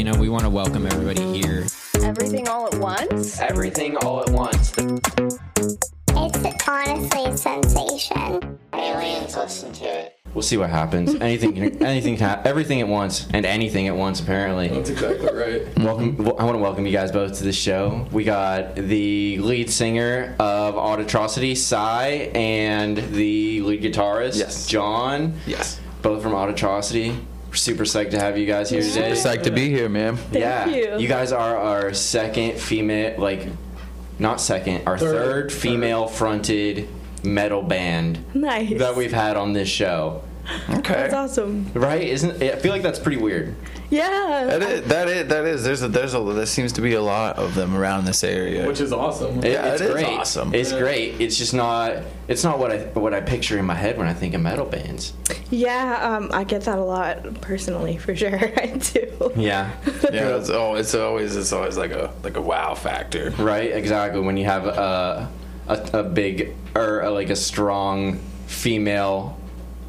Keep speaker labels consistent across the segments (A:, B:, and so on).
A: you know, we want to welcome everybody here.
B: Everything all at once?
C: Everything all at once.
D: It's honestly a sensation.
E: Aliens listen to it.
C: We'll see what happens. Anything, anything, can everything at once, and anything at once. Apparently.
F: That's exactly right.
C: Welcome. I want to welcome you guys both to the show. We got the lead singer of Odd Atrocity, Cy, and the lead guitarist,
F: Yes.
C: John.
F: Yes.
C: Both from Odd Atrocity. We're super psyched to have you guys here today.
F: Super psyched to be here, man.
C: yeah,
B: you.
C: guys are our second female, like, not second, our
F: Third.
C: third, female-fronted metal band
B: Nice.
C: that we've had on this show.
F: Okay.
B: That's awesome.
C: Right? Isn't? I feel like that's pretty weird.
B: Yeah.
F: That is, that is, that is. There's a, there's a, there seems to be a lot of them around this area.
G: Which is awesome.
C: It-
F: Yeah,
C: it's
F: it is
C: great.
F: awesome.
C: It's
G: Yeah.
C: great. It's just not. It's not what I what I picture in my head when I think of metal bands.
B: Yeah, um, I get that a lot personally, for sure. I do.
C: Yeah.
F: yeah, it's, oh, it's always it's always like a like a wow factor.
C: right. Exactly. When you have a a, a big or a, like a strong female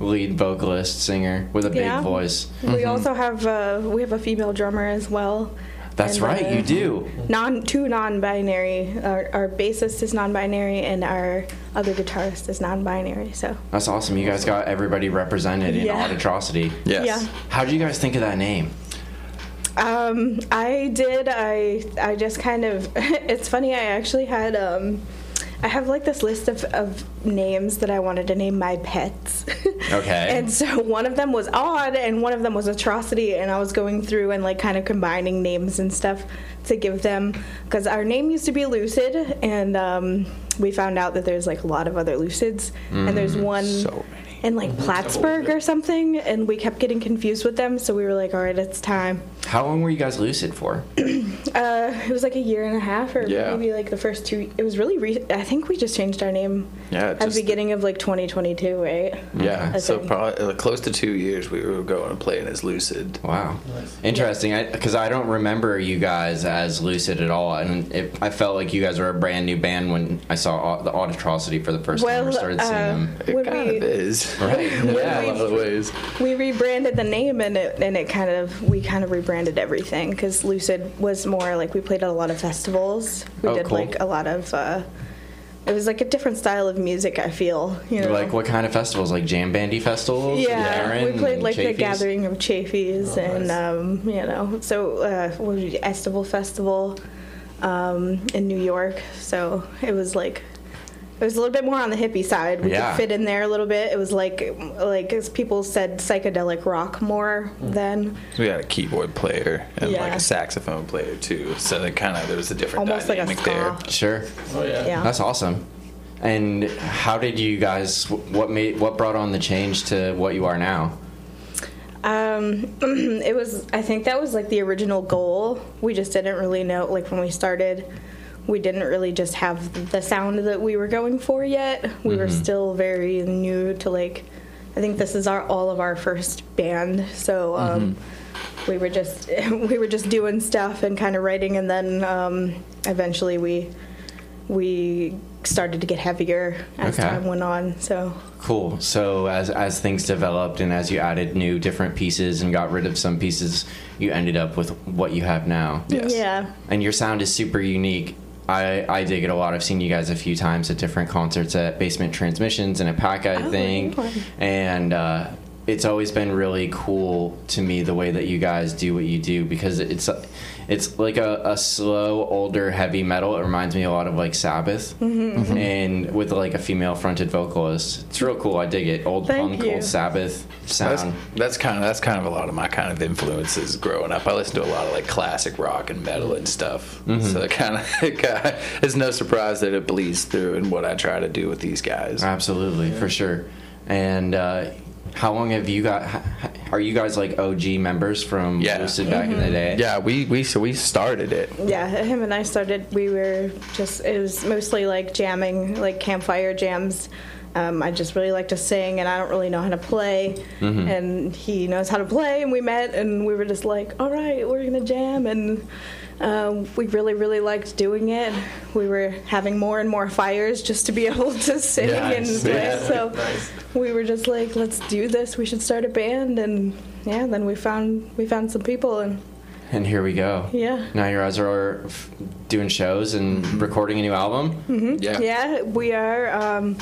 C: lead vocalist singer with a big
B: Yeah.
C: voice.
B: We also have uh, we have a female drummer as well.
C: That's
B: And,
C: right.
B: uh,
C: You do.
B: Non two non-binary. Our, our bassist is non-binary, and our other guitarist is non-binary. So
C: That's awesome. You guys got everybody represented in
B: Yeah.
C: Odd Atrocity.
F: Yes.
B: yeah.
C: How did you guys think of that name?
B: Um, I did. I I just kind of. It's funny. I actually had. Um, I have like this list of, of names that I wanted to name my pets.
C: Okay.
B: and so one of them was odd, and one of them was atrocity. And I was going through and like kind of combining names and stuff to give them because our name used to be Lucid, and um, we found out that there's like a lot of other Lucids, and there's one
F: So many.
B: In like Plattsburgh or something, and we kept getting confused with them. So we were like, all right, it's time.
C: How long were you guys lucid for?
B: Uh, it was like a year and a half, or
F: Yeah.
B: maybe like the first two. It was really. Re- I think we just changed our name
F: Yeah,
B: at the
F: just-
B: beginning of like 2022, right?
F: Yeah.
B: I
F: So
B: think.
F: probably uh, close to two years we were going and playing as Lucid.
C: Wow, interesting. Because I, don't remember you guys as Lucid at all, and it, I felt like you guys were a brand new band when I saw Au- the Odd Atrocity for the first time. I
B: Well,
C: started seeing
B: uh,
C: them.
F: It
B: When
F: kind
B: we-
F: of is.
C: Right. Yeah.
F: a lot of ways.
B: We rebranded the name, and it and it kind of we kind of rebranded everything because Lucid was more like we played at a lot of festivals. We
C: Oh,
B: did
C: cool.
B: like a lot of. Uh, it was like a different style of music. I feel you know.
C: Like what kind of festivals? Like jam bandy festivals?
B: Yeah,
C: Darren
B: we played like the Gathering of Chafies
G: Oh,
B: and
G: nice.
B: um, you know, so uh, what was it, Estival Festival um, in New York. So it was like it was a little bit more on the hippie side. We
C: Yeah.
B: could fit in there a little bit. It was like like as people said, psychedelic rock more than
F: We had a keyboard player and like a saxophone player too. So that kind of there was a different
B: almost like a
F: dynamic
B: ska.
F: there.
C: Sure,
G: Oh yeah.
B: Yeah.
C: that's awesome. And how did you guys? What made? What brought on the change to what you are now?
B: Um, it was. I think that was like the original goal. We just didn't really know. Like when we started, we didn't really just have the sound that we were going for yet. We were still very new to like. I think this is our all of our first band, so um, we were just we were just doing stuff and kind of writing, and then um, eventually we we started to get heavier as
C: Okay.
B: time went on. So
C: Cool. So as as things developed and as you added new different pieces and got rid of some pieces, you ended up with what you have now.
F: Yes.
B: yeah.
C: And your sound is super unique. I, I dig it a lot. I've seen you guys a few times at different concerts at Basement Transmissions and at PAC, I
B: Oh,
C: think. And uh, it's always been really cool to me the way that you guys do what you do because it's it's like a, a slow, older, heavy metal. It reminds me a lot of like Sabbath,
B: Mm-hmm.
C: and with like a female fronted vocalist. It's real cool. I dig it. Old
B: Thank
C: punk,
B: you.
C: old Sabbath
F: That's,
C: sound.
F: that's kind of that's kind of a lot of my kind of influences growing up. I listen to a lot of like classic rock and metal and stuff. So it kind of it kinda, it's no surprise that it bleeds through in what I try to do with these guys.
C: Absolutely, for sure. And uh, how long have you got? h- h- Are you guys like OG members from
F: Yeah.
C: Lucid back in the day?
F: Yeah, we we so we started it.
B: Yeah, him and I started. We were just. It was mostly like jamming, like campfire jams. Um, I just really like to sing, and I don't really know how to play. And he knows how to play, and we met, and we were just like, all right, we're gonna jam, and um, we really, really liked doing it. We were having more and more fires just to be able to sing and play.
F: Yeah.
B: So
G: Nice.
B: we were just like, let's do this. We should start a band, and yeah, then we found we found some people, and
C: and here we go.
B: Yeah.
C: Now you guys are doing shows and recording a new album.
F: Yeah.
B: Yeah, we are. Um,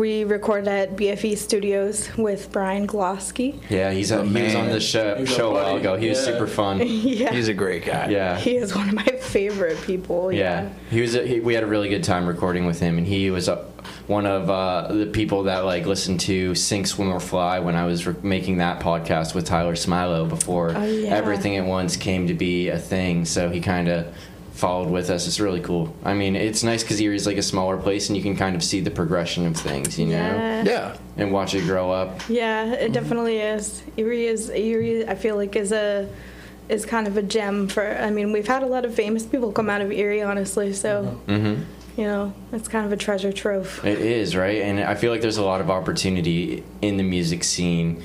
B: we record at BFE Studios with Brian Glosky.
C: Yeah, he's a, he was on
F: man.
C: the show,
G: a
C: show a while ago. He was super fun.
B: yeah.
F: He's a great guy.
C: Yeah.
B: he is one of my favorite people.
C: Yeah,
B: Yeah.
C: he was. A, he, we had a really good time recording with him, and he was a, one of uh, the people that like listened to Sink, Swim or Fly when I was re- making that podcast with Tyler Smilo before
B: Oh, yeah.
C: everything at once came to be a thing. So he kind of followed with us. It's really cool. I mean, it's nice because Erie's like a smaller place, and you can kind of see the progression of things, you know,
B: Yeah.
F: Yeah.
C: and watch it grow up.
B: Yeah,
C: Mm-hmm.
B: it definitely is. Erie is Erie. I feel like is a is kind of a gem for. I mean, we've had a lot of famous people come out of Erie, honestly. So
C: hmm
B: you know, it's kind of a treasure trove.
C: It is right, and I feel like there's a lot of opportunity in the music scene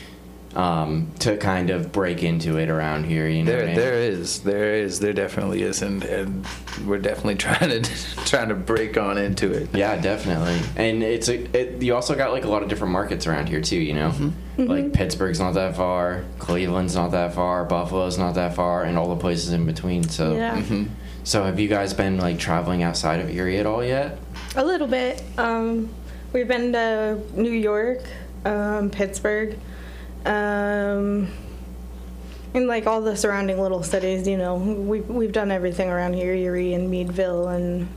C: um, to kind of break into it around here. You know,
F: There,
C: I mean?
F: there is, there is, there definitely is, and, and we're definitely trying to trying to break on into it.
C: Yeah, definitely. And it's a, it, you also got like a lot of different markets around here too. You know, like Pittsburgh's not that far, Cleveland's not that far, Buffalo's not that far, and all the places in between. So,
B: Yeah,
C: so have you guys been like traveling outside of Erie at all yet?
B: a little bit. Um, we've been to New York, um, Pittsburgh, um, and like all the surrounding little cities. You know, we've we've done everything around here, Erie and Meadville and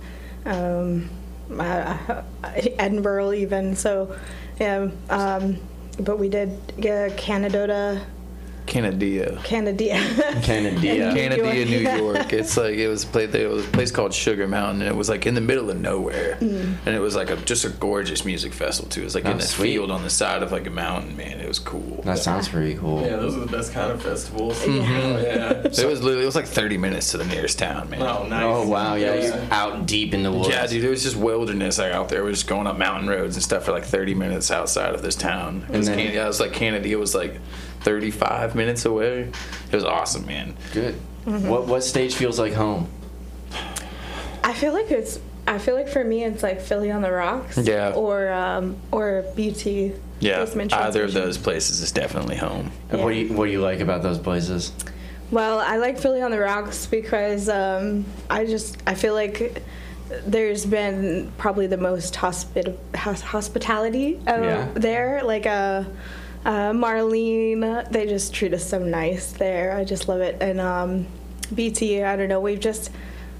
B: um, uh, Edinboro even. So, yeah. Um, but we did uh, Canada,
F: Canada.
B: Canada.
C: Canada.
F: Canada, New
B: Yeah.
F: York. It's like it was played. There was a place called Sugar Mountain, and it was like in the middle of nowhere,
B: Mm.
F: and it was like a just a gorgeous music festival too. It was like
C: Oh,
F: in a
C: sweet.
F: field on the side of like a mountain. Man, it was cool.
C: That sounds pretty cool.
G: Yeah, those are the best kind of festivals.
B: Yeah.
G: Oh, yeah.
F: So it was literally it was like 30 minutes to the nearest town, man.
G: Oh, nice.
C: Oh wow, yeah, you're out deep in the woods.
F: Yeah, dude, it was just wilderness like out there. We were just going up mountain roads and stuff for like 30 minutes outside of this town. It was,
C: then-
F: Can- yeah, it was like Canada. It was like 35 minutes away. It was awesome, man.
C: Good. What what stage feels like home?
B: I feel like it's. I feel like for me, it's like Philly on the Rocks.
F: Yeah.
B: Or um, or BT.
F: Yeah, either of those places is definitely home.
C: And What do you what do you like about those places?
B: Well, I like Philly on the Rocks because um, I just I feel like there's been probably the most hospit- hospitality uh,
C: Yeah.
B: there. Like uh, uh, Marlene, they just treat us so nice there. I just love it. And um, BT, I don't know. We've just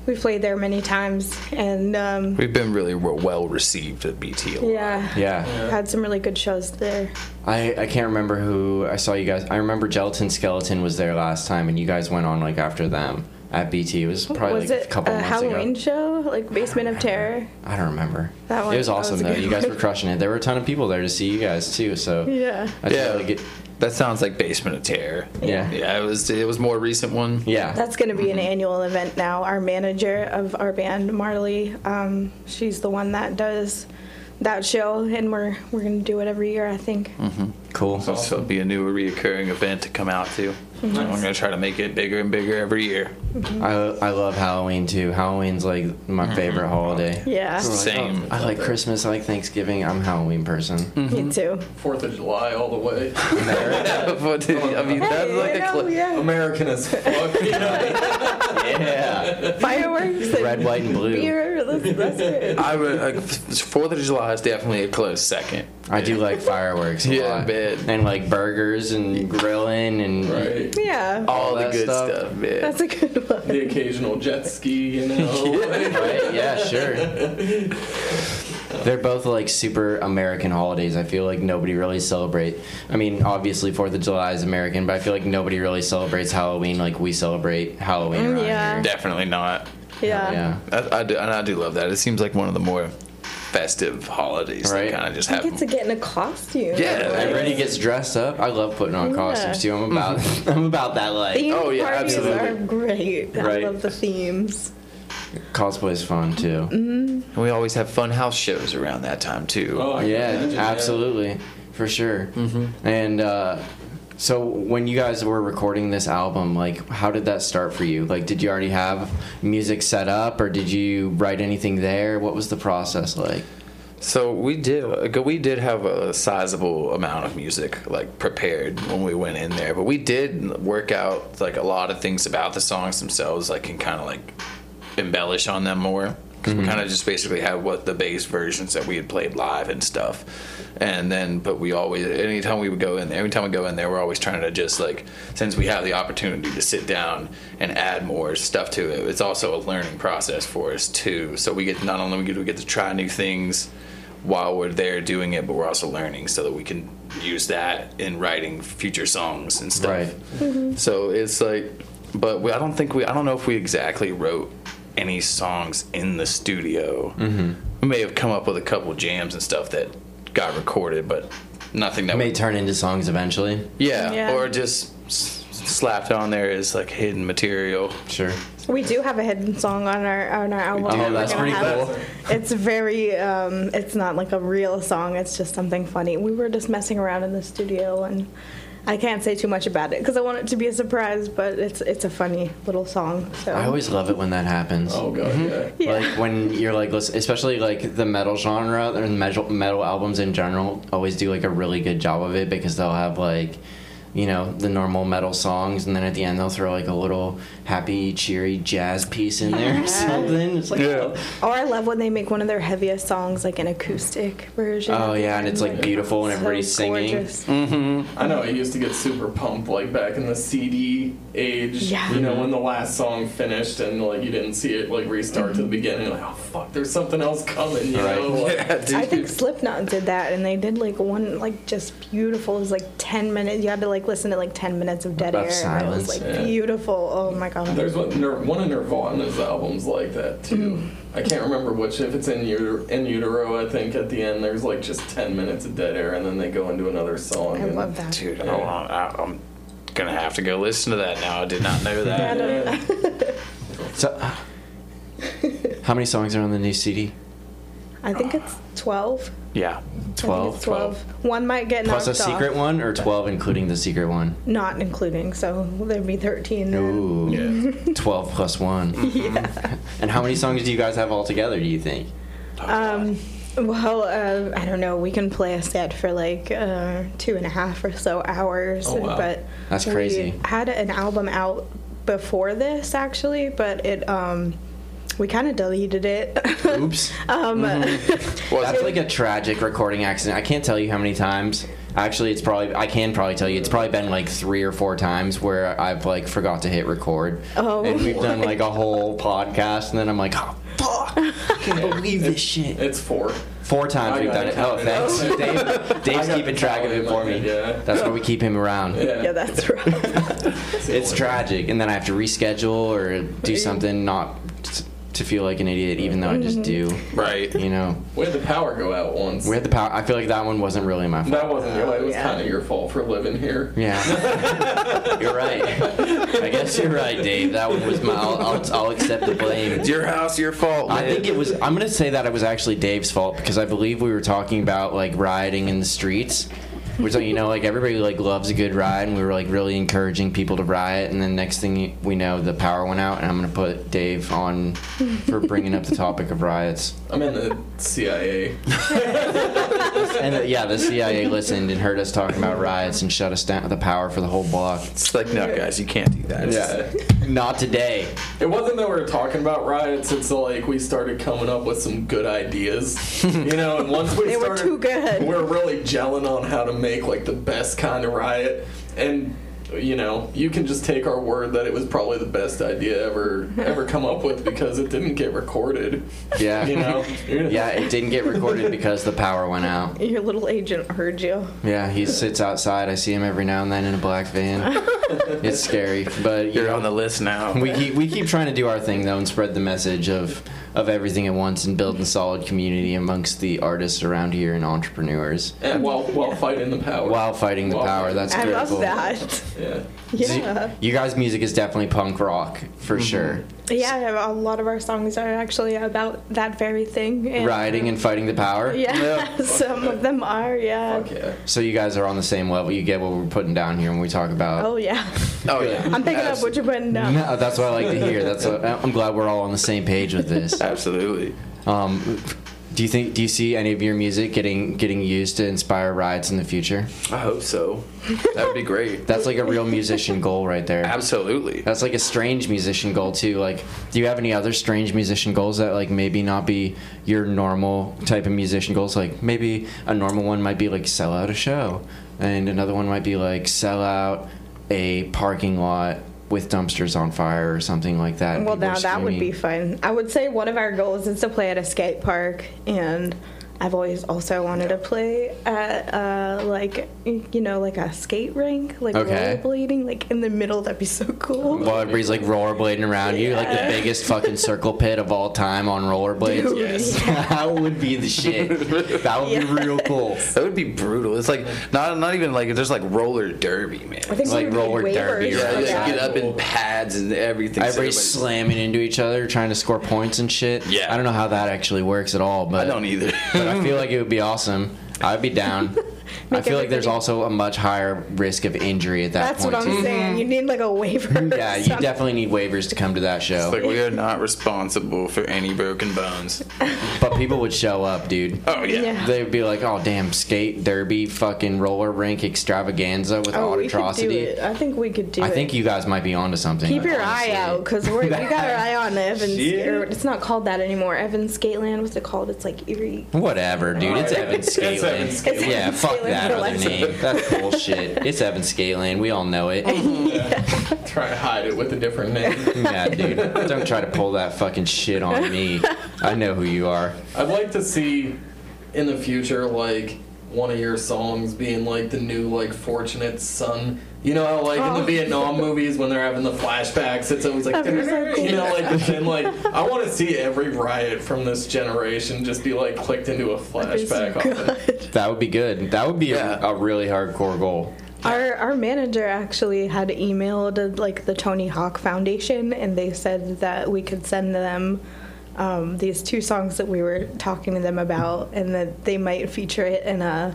B: we've played there many times, and um,
F: We've been really well received at BT. a lot.
B: yeah,
C: Yeah.
B: had some really good shows there.
C: I, I can't remember who I saw you guys. I remember Gelatin Skeleton was there last time, and you guys went on like after them at BT. It was probably
B: was
C: like
B: it
C: a couple
B: a
C: months
B: Halloween
C: ago.
B: show, like Basement of Terror?
C: I don't remember.
B: That one-
C: it was awesome
B: was
C: though. You guys were crushing it. There were a ton of people there to see you guys too. So
B: Yeah.
C: I
F: Yeah.
C: totally get.
F: That sounds like Basement of Terror.
C: Yeah.
F: Yeah, it was it was more recent one.
C: Yeah.
B: That's going to be
C: Mm-hmm.
B: an annual event now. Our manager of our band, Marley, um, she's the one that does that show, and we're we're going to do it every year, I think.
C: Mm. Cool.
F: So it'll be a new reoccurring event to come out to.
B: Mm-hmm.
F: And we're gonna try to make it bigger and bigger every year. Mm-hmm.
C: I, I love Halloween too. Halloween's like my mm-hmm. favorite holiday.
B: Yeah,
C: People are like,
F: Same.
C: "Oh, I like Christmas. I like Thanksgiving. I'm a Halloween person. Mm-hmm.
B: me too.
G: Fourth of July all the way.
F: I mean, that's like
B: you
F: a cl-
B: yeah.
G: American as fuck. You know?
C: Yeah.
B: Fireworks and
C: Red, white, and blue.
B: beer. That's, that's good.
F: I would. Like, Fourth of July is definitely a close second.
C: I do like fireworks a
F: Yeah,
C: lot.
F: bet.
C: And like burgers and grilling and
G: Right.
B: Yeah,
F: All the
C: that
F: good
C: stuff.
F: stuff, man.
B: that's a good one.
G: The occasional jet ski, you know.
C: Right? Yeah, sure. They're both like super American holidays. I feel like nobody really celebrate. I mean, obviously Fourth of July is American, but I feel like nobody really celebrates Halloween like we celebrate Halloween mm, around
B: Yeah.
C: here.
F: definitely not.
B: Yeah.
C: Yeah.
F: I, I do, and I do love that. It seems like one of the more festive holidays.
C: Right.
F: That kind of just
B: I
F: have.
B: get to get in a costume.
F: Yeah,
C: Everybody gets dressed up. I love putting on
B: Yeah.
C: costumes too. I'm about I'm about that like
B: Theme
F: Oh, yeah, absolutely.
B: are great.
C: Right.
B: I love the themes.
C: cosplay is fun too.
F: And we always have fun house shows around that time too.
G: Oh, I can
C: Yeah,
G: imagine,
C: absolutely, for sure. Mm-hmm. And uh, so, when you guys were recording this album, like, how did that start for you? Like, did you already have music set up, or did you write anything there? What was the process like?
F: So we did uh, we did have a sizable amount of music like prepared when we went in there, but we did work out like a lot of things about the songs themselves, like and kind of like embellish on them more because we mm-hmm. kind of just basically had what the bass versions that we had played live and stuff, and then but we always anytime we would go in there, every time we go in there, we're always trying to just like since we have the opportunity to sit down and add more stuff to it, it's also a learning process for us too. So we get not only we get we get to try new things while we're there doing it, but we're also learning so that we can use that in writing future songs and stuff.
C: Right. Mm-hmm.
F: So it's like, but we, I don't think we, I don't know if we exactly wrote any songs in the studio. Mm-hmm. We may have come up with a couple jams and stuff that got recorded, but nothing that
C: May
F: would,
C: turn into songs eventually.
F: yeah,
B: Yeah.
F: or just s- slapped on there as like hidden material.
C: Sure.
B: We do have a hidden song on our on our album.
C: Oh, that's pretty
B: have.
C: cool.
B: It's very. Um, it's not like a real song. It's just something funny. We were just messing around in the studio, and I can't say too much about it because I want it to be a surprise. But it's it's a funny little song. So
C: I always love it when that happens.
G: Oh god, mm-hmm. yeah.
B: Yeah.
C: Like when you're like, listen, especially like the metal genre or metal metal albums in general, always do like a really good job of it because they'll have like, you know, the normal metal songs, and then at the end they'll throw like a little happy, cheery jazz piece in there or something. It's like,
F: Yeah.
B: Or I love when they make one of their heaviest songs like an acoustic version.
C: Oh, yeah, and it's, like, beautiful and
B: so
C: everybody's singing.
B: gorgeous. Mm-hmm.
G: I know I used to get super pumped like back in the CD age.
B: Yeah.
G: You know when the last song finished and like you didn't see it like restart to the mm-hmm. beginning. Like oh fuck, there's something else coming. You
C: Right.
G: know. Like,
F: Yeah.
B: I think Slipknot did that, and they did like one like just beautiful. It was like ten minutes. You had to like listen to like ten minutes of dead
C: Of
B: air. And it was
C: silence.
B: like
G: Yeah.
B: beautiful. Oh my god.
G: There's one, Nir- one of Nirvana's albums like that too.
B: Mm.
G: I can't remember which. If it's in utero, in utero, I think at the end there's like just ten minutes of dead air, and then they go into another song.
B: I
G: and-
B: love that.
F: Dude,
G: Yeah.
F: hold on. I, I'm gonna have to go listen to that now. I did not know that.
B: don't-
C: so, how many songs are on the new CD?
B: I think it's twelve.
F: Yeah.
B: I think
C: 12?
B: it's twelve. One might get
C: Plus
B: knocked
C: a secret
B: off,
C: one, or 12 including the secret one?
B: not including. So there'd be thirteen. then.
C: Ooh.
G: Yeah.
C: 12 plus 1.
B: Yeah.
C: And how many songs do you guys have all together, do you think?
B: Um. Well, uh, I don't know. We can play a set for like uh, two and a half or so hours,
G: Oh, wow.
B: but
C: That's
B: we
C: crazy.
B: had an album out before this actually, but it um, we kind of deleted it.
C: Oops.
B: um,
F: Was
C: That's like a tragic recording accident. I can't tell you how many times. Actually, it's probably I can probably tell you it's probably been like three or four times where I've like forgot to hit record.
B: Oh.
C: And we've done like a whole podcast, and then I'm like, oh fuck, I can't believe this shit.
G: It's four.
C: Four times
G: I
C: we've done
G: it
C: it. Oh, thanks, Dave. Dave's keeping track of
G: tally
C: it for me.
G: yeah.
C: That's why we keep him around.
G: Yeah.
B: yeah, that's right.
C: It's tragic, and then I have to reschedule or do something not t- to feel like an idiot, even though I just mm-hmm. do.
F: right.
C: You know,
G: We had the power go out once.
C: we had the power. I feel like that one wasn't really my fault.
G: that wasn't your. fault. It was
B: Yeah.
G: kind of your fault for living here.
C: Yeah, you're right. I guess you're right, Dave. That one was my. I'll, I'll, I'll accept the blame.
F: It's your house, your fault.
C: I
F: man.
C: think it was. I'm gonna say that it was actually Dave's fault because I believe we were talking about like rioting in the streets. Which you know, like everybody like loves a good riot, and we were like really encouraging people to riot. And then next thing we know, the power went out, and I'm gonna put Dave on for bringing up the topic of riots.
G: I'm in the CIA.
C: And uh, yeah, the CIA listened and heard us talking about riots and shut us down the power for the whole block.
F: It's like, no, guys, you can't do that.
G: Yeah.
C: Not today.
G: It wasn't that we were talking about riots. It's like we started coming up with some good ideas, you know. And once we
B: They were
G: started,
B: too good.
G: We're really gelling on how to make like the best kind of riot, and you know, you can just take our word that it was probably the best idea ever ever come up with because it didn't get recorded.
C: Yeah.
G: You know.
C: Yeah, it didn't get recorded because the power went out.
B: Your little agent heard you.
C: Yeah, he sits outside. I see him every now and then in a black van. It's scary, but you
F: You're
C: know,
F: on the list now.
C: we keep, we keep trying to do our thing though and spread the message of of everything at once and building solid community amongst the artists around here and entrepreneurs
G: And while while fighting the power.
C: while fighting the
G: While
C: power.
G: fighting-
C: That's
B: I
C: critical.
B: love that.
G: Yeah.
C: So you-
B: Yeah.
C: You guys' music is definitely punk rock for mm-hmm. sure.
B: Yeah, a lot of our songs are actually about that very thing. And,
C: Riding and fighting the power.
B: Yeah, some of them are. Yeah.
G: Fuck yeah.
C: So you guys are on the same level. You get what we're putting down here when we talk about.
B: Oh yeah.
F: oh yeah,
B: I'm picking up what you're putting down.
C: No, that's what I like to hear. That's what, I'm glad we're all on the same page with this.
F: absolutely.
C: Um, Do you think? Do you see any of your music getting getting used to inspire rides in the future?
F: I hope so. That would be great.
C: That's like a real musician goal right there.
F: Absolutely.
C: That's like a strange musician goal too. Like, do you have any other strange musician goals that like maybe not be your normal type of musician goals? Like maybe a normal one might be like sell out a show, and another one might be like sell out a parking lot with dumpsters on fire or something like that.
B: Well, now that would be fun. I would say one of our goals is to play at a skate park, and I've always also wanted to play at uh, like you know like a skate rink, like
C: Okay.
B: rollerblading, like in the middle. That'd be so cool.
C: While everybody's like rollerblading around you, like the biggest fucking circle pit of all time on rollerblades.
B: Dude,
C: yes,
B: yeah.
C: that would be the shit. That would be real cool.
F: That would be brutal. It's like not not even like there's like roller derby, man.
B: I think
C: Like
B: we
C: roller derby
B: waivers
C: or
F: yeah,
B: for
F: you
C: something.
B: that.
F: get up in pads and everything.
C: Everybody's
F: everybody-
C: slamming into each other, trying to score points and shit.
F: Yeah.
C: I don't know how that actually works at all, but
F: I don't either.
C: I feel mm. like it would be awesome. I'd be down. I feel like there's
B: everybody-
C: also a much higher risk of injury at that
B: That's
C: point.
B: what I'm
C: too.
B: saying. You need like a waiver.
C: Yeah, you definitely need waivers to come to that show.
F: It's like we are not responsible for any broken bones.
C: but people would show up, dude.
F: Oh yeah.
B: Yeah.
C: They'd be like, "Oh damn, skate derby, fucking roller rink extravaganza with
B: Oh, we could do
C: atrocity."
B: it. I think we could do
C: I
B: it.
C: think you guys might be onto something.
B: Keep your eye
C: honestly.
B: out because we got our eye on Evans.
C: Shit.
B: Or it's not called that anymore. Evans Skateland. What's it called? It's like Erie.
C: Whatever, dude. It's
G: Alright.
C: Evan
G: It's
C: Scalin.
G: Evan Scalin.
C: Yeah,
B: It's
C: fuck
B: Evan
C: that other name. That's bullshit. It's Evan Scalin. We all know it. Mm-hmm.
G: Try to hide it with a different name.
C: Yeah, dude. Don't try to pull that fucking shit on me. I know who you are.
G: I'd like to see in the future like one of your songs being like the new like Fortunate Son. You know how like in the
B: Oh.
G: Vietnam movies when they're having the flashbacks, it's always like
B: so cool.
G: you know like but then like I want to see every riot from this generation just be like clicked into a
B: That'd so
G: flashback. of
C: That would be good. That would be
F: Yeah.
C: a, a really hardcore goal.
B: Our our manager actually had emailed like the Tony Hawk Foundation, and they said that we could send them um, these two songs that we were talking to them about, and that they might feature it in a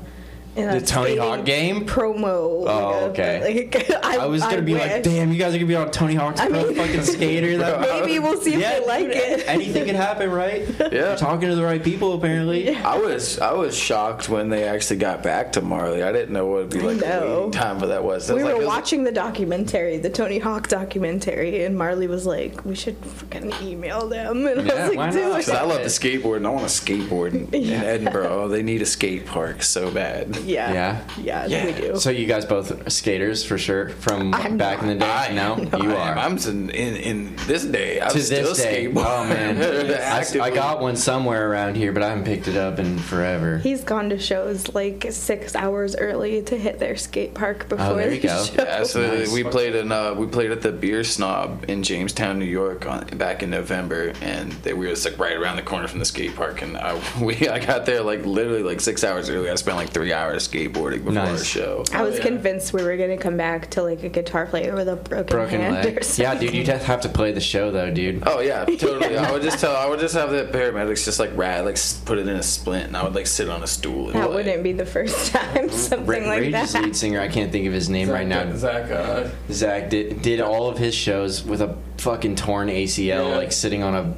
B: in
C: The Tony Hawk game?
B: promo.
C: Oh,
B: like a-
C: okay.
B: Like, I,
C: I was gonna be like, damn, you guys are gonna be on Tony Hawk's
B: I
C: Pro
B: mean-
C: fucking skater. That
B: Maybe we'll see if
C: yeah,
B: they like
C: dude,
B: it.
C: Anything can happen, right?
F: Yeah.
C: You're talking to the right people, apparently.
F: I was I was shocked when they actually got back to Marley. I didn't know what it'd be like the
B: know.
F: waiting time for that was. I
B: We
F: was like,
B: were
F: it was-
B: watching the documentary, the Tony Hawk documentary, and Marley was like, "We should freaking email them." And
C: Yeah,
B: I was
C: why
B: like, "Do
C: not?
F: Cause I love the skateboard and I want to skateboard in, in
B: Yeah.
F: Edinboro. They need a skate park so bad.
B: Yeah.
C: Yeah?
B: Yeah,
F: Yeah.
B: we do.
C: So you guys both skaters for sure from
B: I'm
C: back in the day?
F: I
C: no,
F: am.
C: you
F: I
C: are.
F: am. I'm in, in in this day. I'm
C: to
F: still
C: this day.
F: skateboard.
C: Oh man, I, I got one somewhere around here, but I haven't picked it up in forever.
B: He's gone to shows like six hours early to hit their skate park before
C: Oh, there you
B: the
C: go.
B: show.
F: Yeah, so
C: Nice.
F: we played in uh, we played at the Beer Snob in Jamestown, New York, on, back in November, and they, we were just like right around the corner from the skate park. And I, we I got there like literally like six hours early. I spent like three hours skateboarding before
C: Nice.
F: our show.
B: I was
G: yeah.
B: convinced we were gonna come back to like a guitar player with a broken,
C: Broken
B: hand
C: leg.
B: or.
C: Yeah, dude, you just have to play the show though, dude.
F: Oh yeah, totally. I would just tell I would just have the paramedics just like rad like put it in a splint, and I would like sit on a stool. And
B: That
F: play.
B: wouldn't be the first time something
C: Ra-
B: like
C: Rage's
B: that.
C: lead singer, I can't think of his name right now.
G: Zach, uh,
C: Zach did did all of his shows with a fucking torn ACL,
G: Yeah.
C: like sitting on a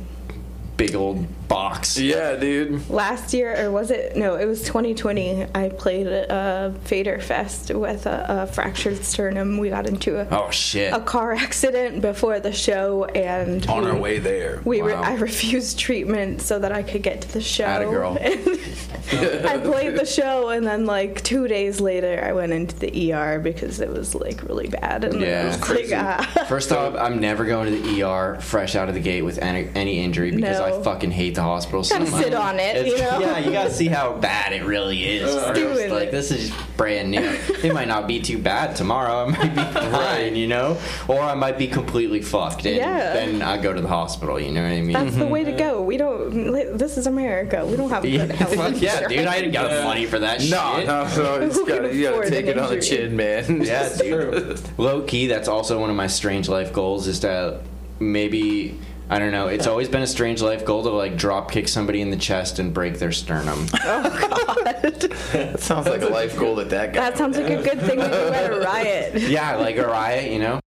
C: big old box.
F: Yeah, dude.
B: Last year, or was it? No, it was 2020. I played a Fader Fest with a, a fractured sternum. We got into a,
C: Oh shit!
B: a car accident before the show, and
F: On
B: we,
F: our way there.
B: We re- I refused treatment so that I could get to the show.
C: Atta girl.
B: And I played the show, and then like two days later, I went into the ER because it was like really bad. And
C: Yeah.
B: I was
C: Crazy.
B: like, ah.
C: First off, I'm never going to the ER fresh out of the gate with any, any injury because
B: No.
C: I fucking hate the hospital so
B: Gotta
C: much.
B: sit on it,
C: It's-
B: you know?
C: Yeah, you gotta see how bad it really is. first. Like
B: it.
C: this is brand new. It might not be too bad tomorrow. I might be fine, you know, or I might be completely fucked. And
B: Yeah.
C: then I go to the hospital. You know what I mean?
B: That's the mm-hmm. way to go. We don't. This is America. We don't have
C: Yeah,
B: good health
C: fuck yeah, dude! I
B: insurance.
C: ain't got the money for that
F: No,
C: shit.
F: no, no. You, just
B: Who can
F: gotta, you gotta take it on the chin, man.
C: Yeah, dude. Low key, that's also one of my strange life goals is to maybe I don't know. It's always been a strange life goal to like drop kick somebody in the chest and break their sternum. Oh God!
F: that sounds like a life goal that that guy.
B: That sounds like a good thing to do at a riot.
C: yeah, like a riot, you know.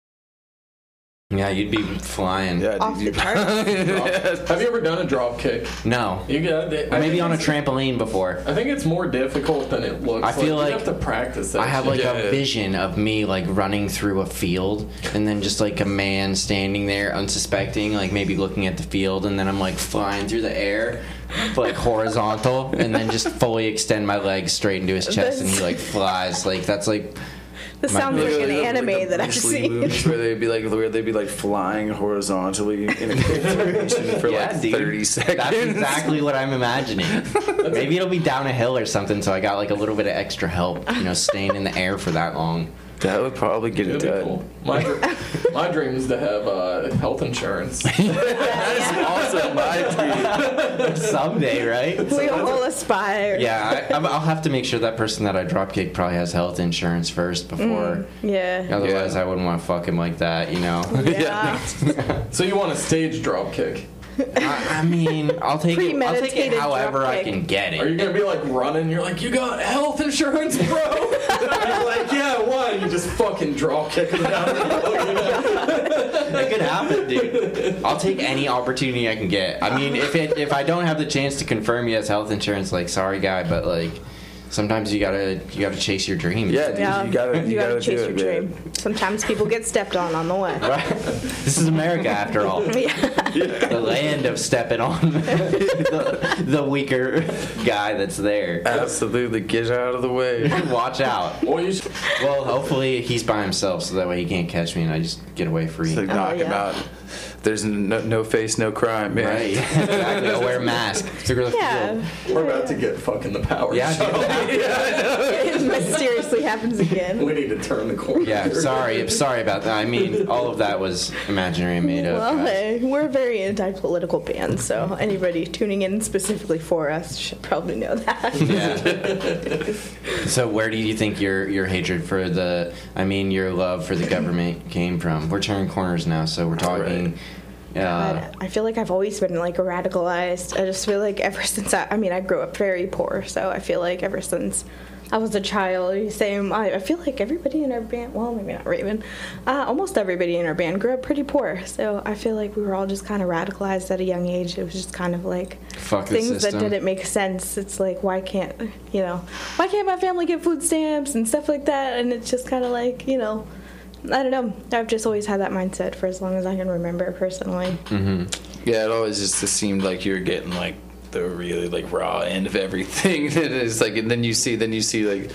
C: Yeah, you'd be flying.
F: Yeah,
B: Off
F: dude,
B: the
F: you-
B: charts.
G: Have you ever done a drop kick?
C: No.
G: You got it. I
C: Maybe
G: think
C: on a
G: it's-
C: trampoline before.
G: I think it's more difficult than it looks.
C: I feel
G: you
C: like
G: have to practice that.
C: I have
G: shit.
C: like
F: Yeah.
C: a vision of me like running through a field and then just like a man standing there unsuspecting, like maybe looking at the field, and then I'm like flying through the air, like horizontal, and then just fully extend my legs straight into his chest, and he like flies. Like that's like
B: This
C: My-
B: sounds like an
F: Like
B: anime
F: the
B: that I've
F: Bruce Lee
B: seen.
F: movies where they'd be like where they'd be like flying horizontally in a formation for
C: Yeah,
F: like
C: dude.
F: 30 seconds.
C: That's exactly what I'm imagining. Maybe it'll be down a hill or something, so I got like a little bit of extra help, you know, staying in the air for that long.
F: That would probably get it
G: It'd be
F: done.
G: cool. My, dr- my dream is to have uh, health insurance.
F: That's also my dream.
C: Someday, right?
B: we all aspire.
C: Yeah, I, I'm- I'll have to make sure that person that I dropkick probably has health insurance first before.
B: Yeah.
C: Otherwise, I wouldn't want to fuck him like that, you know.
B: Yeah.
G: so you want a stage drop kick?
C: I, I mean, I'll take it. I'll take it
B: Premeditated
C: however I
B: dropkick.
C: can get it.
G: Are you
C: it.
G: gonna be like running? You're like, you got health insurance, bro. you're like, yeah, why? You just fucking drop kick him down the hill, you know?
C: It could happen, dude. I'll take any opportunity I can get. I mean, if it if I don't have the chance to confirm he has health insurance, like, sorry, guy, but like, sometimes you gotta you gotta chase your dream.
F: Yeah, dude,
B: Yeah.
F: you gotta you, gotta,
B: chase
F: do
B: your
F: it, man.
B: dream. Sometimes people get stepped on on the way.
C: Right? This is America, after all. yeah. The land of stepping on the, the weaker guy that's there.
F: Absolutely, get out of the way.
C: Watch out.
G: Well, you
C: Well, hopefully he's by himself, so that way he can't catch me and I just get away free.
F: It's like oh, knock him
B: yeah.
F: out. There's no, no face, no crime, man.
C: Right. exactly. I'll wear a mask.
B: Yeah.
C: field.
G: we're about to get fucking the power.
C: Yeah,
G: shut
C: dude.
G: off.
B: it mysteriously happens again.
G: We need to turn the corner.
C: Yeah, sorry. I'm sorry about that. I mean, all of that was imaginary and made up.
B: Well,
C: guys.
B: hey, we're a very anti-political band, so anybody tuning in specifically for us should probably know that.
C: Yeah. so where do you think your your hatred for the I mean your love for the government came from? We're turning corners now, so we're talking uh,
B: But I feel like I've always been like radicalized. I just feel like ever since I, I mean, I grew up very poor, so I feel like ever since I was a child, same. I, I feel like everybody in our band, well, maybe not Raven, uh, almost everybody in our band grew up pretty poor. So I feel like we were all just kind of radicalized at a young age. It was just kind of like
C: Fuck
B: things that didn't make sense. It's like why can't you know why can't my family get food stamps and stuff like that? And it's just kind of like you know. I don't know. I've just always had that mindset for as long as I can remember personally. Mm-hmm.
F: Yeah, it always just seemed like you were getting like the really like raw end of everything. it's like, and then you see, then you see like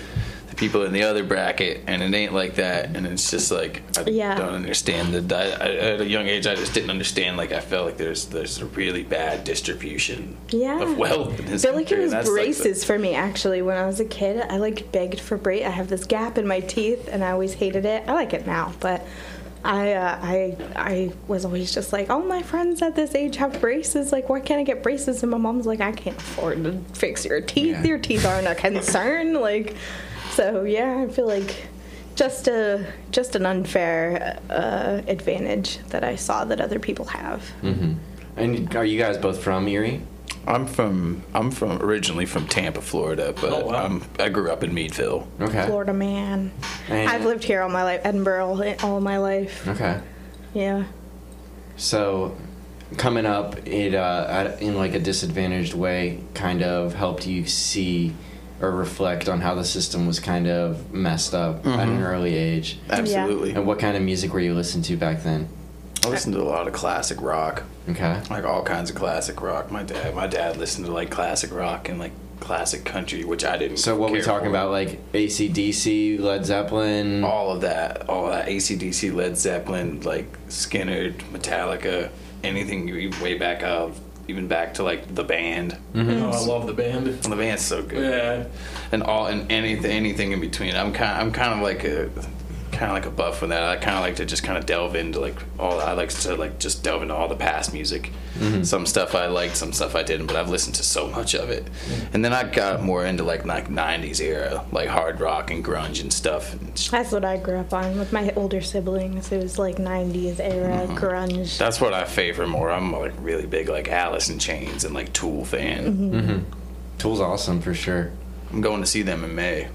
F: people in the other bracket, and it ain't like that. And it's just like I
B: Yeah.
F: don't understand the. I, I, at a young age, I just didn't understand. Like I felt like there's there's a really bad distribution
B: Yeah.
F: of wealth in
B: I
F: this
B: feel like was
F: that's, like, the-
B: braces for me actually. When I was a kid, I like begged for braces. I have this gap in my teeth, and I always hated it. I like it now, but I uh, I I was always just like, all my friends at this age have braces. Like, why can't I get braces? And my mom's like, I can't afford to fix your teeth.
C: Yeah.
B: Your teeth aren't a concern. Like, so yeah, I feel like. Just a just an unfair uh, advantage that I saw that other people have.
C: And are you guys both from Erie?
F: I'm from I'm from originally from Tampa, Florida, but
G: Oh, wow.
F: I'm, I grew up in Meadville.
C: Okay.
B: Florida man.
C: And-
B: I've lived here all my life, Edinboro all my life.
C: Okay.
B: Yeah.
C: So, coming up, it uh, in like a disadvantaged way, kind of helped you see or reflect on how the system was kind of messed up at an mm-hmm. early age.
F: Absolutely.
C: And what kind of music were you listening to back then?
F: I listened to a lot of classic rock.
C: Okay.
F: like all kinds of classic rock. My dad, my dad listened to like classic rock and like classic country, which I didn't.
C: So what we
F: care
C: talking
F: for.
C: about, like ACDC, Led Zeppelin?
F: All of that, all of that ACDC, Led Zeppelin, like Skynyrd, Metallica, anything way back of, even back to like the band. Mm-hmm.
G: Oh, I love the band.
F: And the band's so good.
G: Yeah.
F: And all and anything, anything in between. I'm kind, I'm kind of like a. Kind of like a buff with that. I kind of like to just kind of delve into like all. I like to like just delve into all the past music. Mm-hmm. Some stuff I liked, some stuff I didn't, but I've listened to so much of it. And then I got more into like like '90s era, like hard rock and grunge and stuff. And sh-
B: That's what I grew up on with my older siblings. It was like 90s era mm-hmm. grunge.
F: That's what I favor more. I'm like really big like Alice in Chains and like Tool fan. Mm-hmm.
C: Tool's awesome for sure.
F: I'm going to see them in May.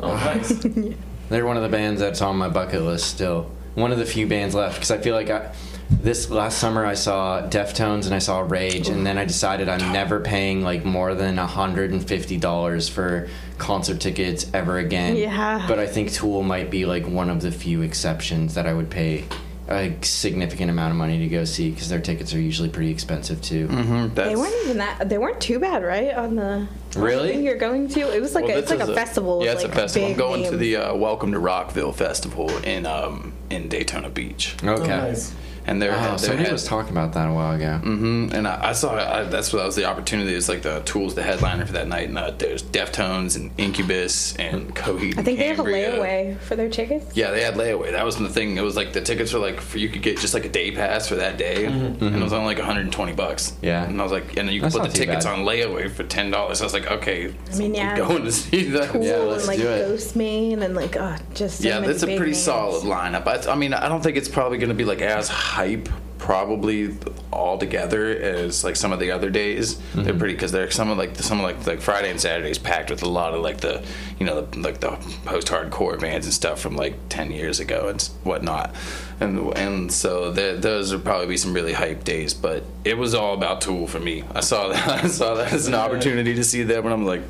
G: Oh, nice.
C: They're one of the bands that's on my bucket list still. one of the few bands left because I feel like I, this last summer I saw Deftones and I saw Rage, and then I decided I'm never paying like more than hundred and fifty dollars for concert tickets ever again.
B: Yeah.
C: But I think Tool might be like one of the few exceptions that I would pay a significant amount of money to go see because their tickets are usually pretty expensive too.
F: Mm-hmm.
B: They weren't even that. They weren't too bad, right? On the
C: Really?
B: thing you're going to. It was like
F: Well,
B: a, it's like
F: is
B: a festival.
F: Yeah, it's
B: like,
F: a festival. I'm
B: big
F: going to the uh, Welcome to Rockville festival in um in Daytona Beach,
C: Okay.
G: Oh, nice.
F: And they're,
C: Oh,
F: they're
C: somebody
F: head-
C: was talking about that a while ago.
F: Mm-hmm. And I, I saw I, that's what that was the opportunity. It's like the Tools, the headliner for that night. And uh, there's Deftones and Incubus and Coheed.
B: I think they have a layaway for their tickets.
F: Yeah, they had layaway. That was the thing. It was like the tickets were like for, you could get just like a day pass for that day, and it was only like 120 bucks.
C: Yeah.
F: and I was like, and then you could
C: That's
F: put the tickets
C: bad.
F: on layaway for ten dollars. I was like, okay,
B: I mean, yeah.
F: I'm going to see that.
B: Tool
C: Yeah, let's
B: and like
C: do it.
B: Ghost Main and like uh, just so
F: Yeah, that's a pretty
B: names.
F: solid lineup. I, I mean, I don't think it's probably going to be like as hype, probably all together as like some of the other days.
C: Mm-hmm.
F: They're pretty because they're some of like some of like like Friday and Saturdays packed with a lot of like the you know the, like the post hardcore bands and stuff from like ten years ago and whatnot. And and so there, those would probably be some really hype days. But it was all about Tool for me. I saw that I saw that as an opportunity to see them, and I'm like,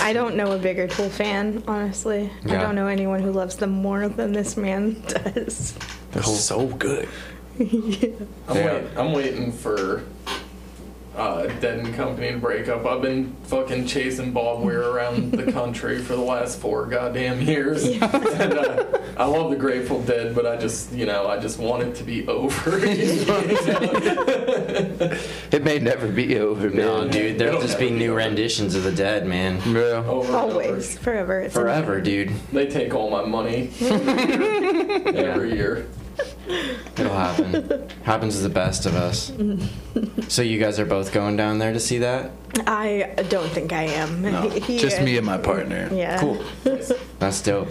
B: I don't know a bigger Tool fan, honestly. I don't know anyone who loves them more than this man does.
F: they're so good.
G: I'm,
C: Yeah.
G: wait, I'm waiting for uh, Dead and Company to break up. I've been fucking chasing Bob Weir around the country for the last four goddamn years. and, uh, I love the Grateful Dead, but I just, you know, I just want it to be over.
F: It may never be over,
C: No,
F: man.
C: dude, there'll
G: It'll
C: just be
G: be
C: new
G: over.
C: renditions of the Dead, man.
F: Yeah.
G: over and
B: Always,
G: over.
B: forever. It's
C: Forever, dude.
G: They take all my money every year.
C: It'll happen. Happens to the best of us. So you guys are both going down there to see that?
B: I don't think I am.
F: No,
B: He-
F: just me and my partner.
B: Yeah.
C: Cool. That's dope.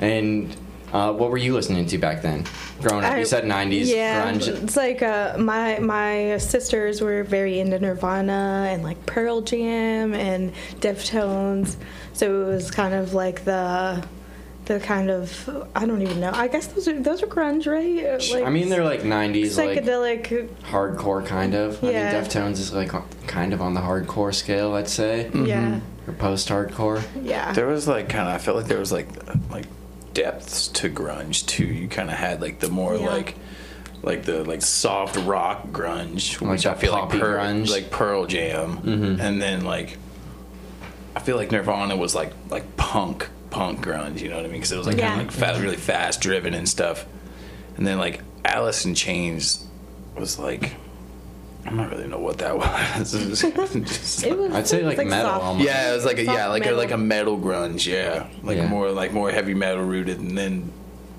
C: And uh, what were you listening to back then? Growing up,
B: I-
C: you said '90s
B: yeah,
C: grunge.
B: it's like uh, my my sisters were very into Nirvana and like Pearl Jam and Deftones, so it was kind of like the the kind of I don't even know. I guess those are those are grunge, right? Like
C: I mean, they're like '90s, like
B: psychedelic.
C: hardcore kind of.
B: Yeah.
C: I mean, Deftones is like kind of on the hardcore scale, I'd say, mm-hmm.
B: Yeah,
C: or post-hardcore.
B: yeah.
F: There was like kind of I felt like there was like like depths to grunge too. You kind of had like the more
B: Yeah.
F: like like the like soft rock grunge,
C: Like
F: which I feel like Pearl,
C: grunge.
F: like Pearl Jam, mm-hmm. and then like I feel like Nirvana was like like punk punk grunge. You know what I mean? Because it was like
B: Yeah.
F: kind of like fa- really fast driven and stuff. And then like Alice in Chains was like. I don't really know what that was. It was just-
B: It was.
C: I'd say
B: it was
C: like metal
B: soft.
C: almost.
F: yeah, it was like a yeah,
B: Soft
F: like a
B: metal.
F: like a metal grunge, yeah, like
C: Yeah.
F: more like more heavy metal rooted, and then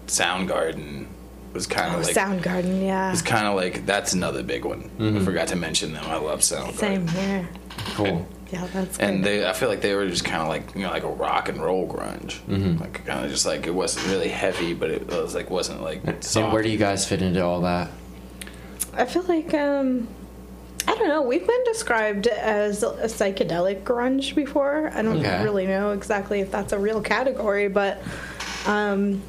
F: Soundgarden was kind
B: Oh,
F: of like
B: Soundgarden, yeah.
F: it's kind of like that's another big one. I mm-hmm. forgot to mention them. I love Soundgarden.
B: Same here.
C: Cool.
B: Yeah, that's
F: And
B: good.
F: they, I feel like they were just kind of like you know like a rock and roll grunge, like kind of just like it wasn't really heavy, but it was like wasn't like.
C: And where do you guys fit into all that?
B: I feel like um I don't know. We've been described as a psychedelic grunge before. I don't
C: Okay.
B: really know exactly if that's a real category, but um,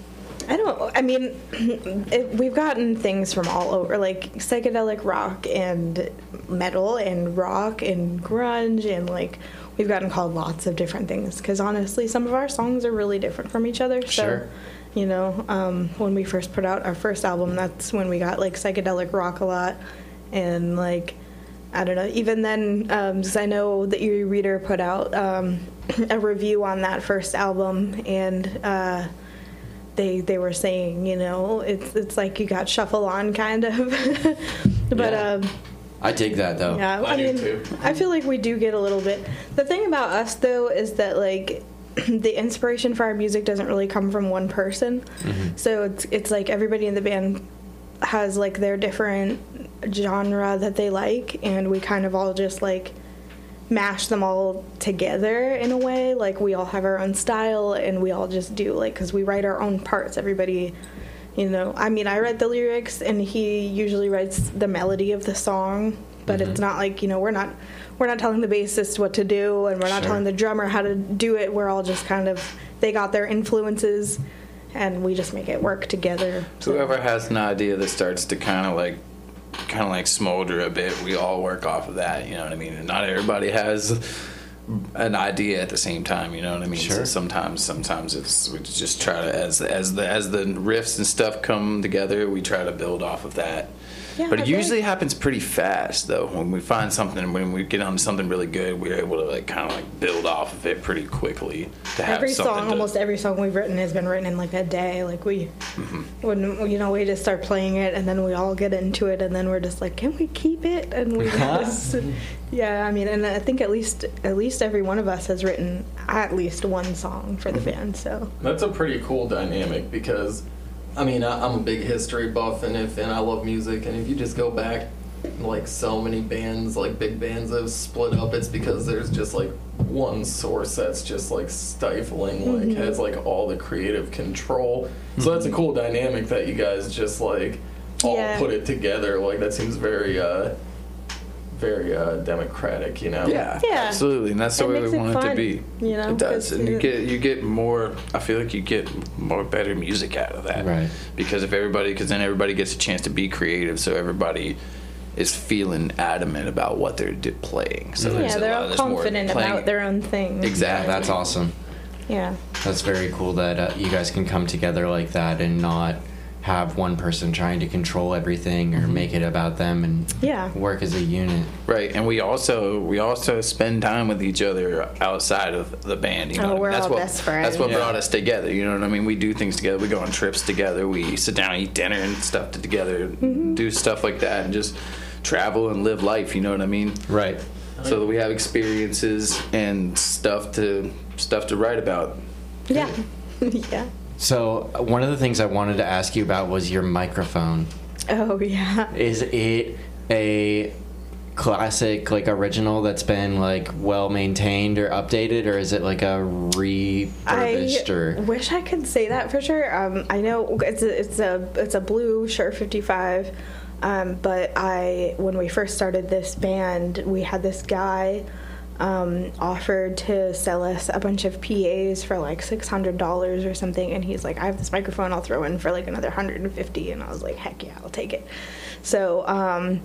B: I don't. I mean, it, we've gotten things from all over, like psychedelic rock and metal and rock and grunge, and like we've gotten called lots of different things. Because honestly, some of our songs are really different from each other. So,
C: Sure.
B: you know, um, when we first put out our first album, that's when we got like psychedelic rock a lot, and like. I don't know. Even then, um, I know the Erie Reader put out um, a review on that first album, and uh, they they were saying, you know, it's it's like you got shuffle on kind of. but
C: Yeah.
B: um,
C: I dig that though.
B: yeah,
G: I
B: I, mean,
G: too.
B: I feel like we do get a little bit. The thing about us though is that like the inspiration for our music doesn't really come from one person. So it's it's like everybody in the band has like their different genre that they like and we kind of all just like mash them all together in a way like we all have our own style and we all just do like cuz we write our own parts everybody you know i mean i write the lyrics and he usually writes the melody of the song but it's mm-hmm. not like you know we're not we're not telling the bassist what to do and we're not
C: Sure.
B: telling the drummer how to do it we're all just kind of they got their influences and we just make it work together. So-
F: Whoever has an idea that starts to kind of like, kind of like smolder a bit, we all work off of that. You know what I mean? And not everybody has an idea at the same time. You know what I mean? So sometimes, sometimes it's we just try to as as the as the riffs and stuff come together, we try to build off of that.
B: Yeah,
F: but it
B: I think-
F: usually happens pretty fast though. When we find something, when we get on something really good, we're able to like kind of like build off of it pretty quickly. To have
B: Every song,
F: to-
B: almost every song we've written has been written in like a day. Like we,
F: Mm-hmm.
B: when you know we just start playing it, and then we all get into it, and then we're just like, can we keep it? And we just, yeah. I mean, and I think at least at least every one of us has written at least one song for the
F: Mm-hmm.
B: band. So
G: That's a pretty cool dynamic because, I mean, I, I'm a big history buff and if and I love music and if you just go back, like so many bands, like big bands that have split up, it's because there's just like one source that's just like stifling, like has like all the creative control. So that's a cool dynamic that you guys just like all
B: Yeah.
G: put it together. Like that seems very, uh, very uh, democratic, you know?
F: Yeah,
B: Yeah.
F: absolutely, and that's the
B: It
F: way
B: makes
F: we
B: it
F: want it to
B: fun,
F: be.
B: you know,
F: it does,
B: 'cause
F: and you
B: it-
F: get you get more. I feel like you get more better music out of that,
C: Right.
F: Because if everybody, because then everybody gets a chance to be creative, so everybody is feeling adamant about what they're di- playing. So there's
B: yeah,
F: a
B: they're
F: lot-
B: all
F: there's more
B: confident
F: playing-
B: about their own thing.
F: Exactly.
C: That's awesome.
B: Yeah.
C: That's very cool that uh, you guys can come together like that and not have one person trying to control everything or make it about them and
B: Yeah.
C: work as a unit.
F: Right, and we also we also spend time with each other outside of the band. You know,
B: Oh,
F: what I mean?
B: we're
F: that's
B: all
F: what
B: best
F: that's what
B: friends.
F: brought us together. You know what I mean? We do things together. We go on trips together. We sit down, and eat dinner, and stuff together.
B: Mm-hmm.
F: Do stuff like that, and just travel and live life. You know what I mean?
C: Right.
F: So that we have experiences and stuff to stuff to write about.
B: Yeah. yeah.
C: So, one of the things I wanted to ask you about was your microphone.
B: Oh yeah.
C: Is it a classic, like original that's been like well maintained or updated, or is it like a refurbished
B: I
C: or?
B: I wish I could say that for sure. Um, I know it's a, it's a it's a blue Shure 55, um, but I when we first started this band, we had this guy um, offered to sell us a bunch of PAs for like six hundred dollars or something, and he's like, "I have this microphone, I'll throw in for like another hundred and fifty, and I was like, "Heck yeah, I'll take it." So. Um,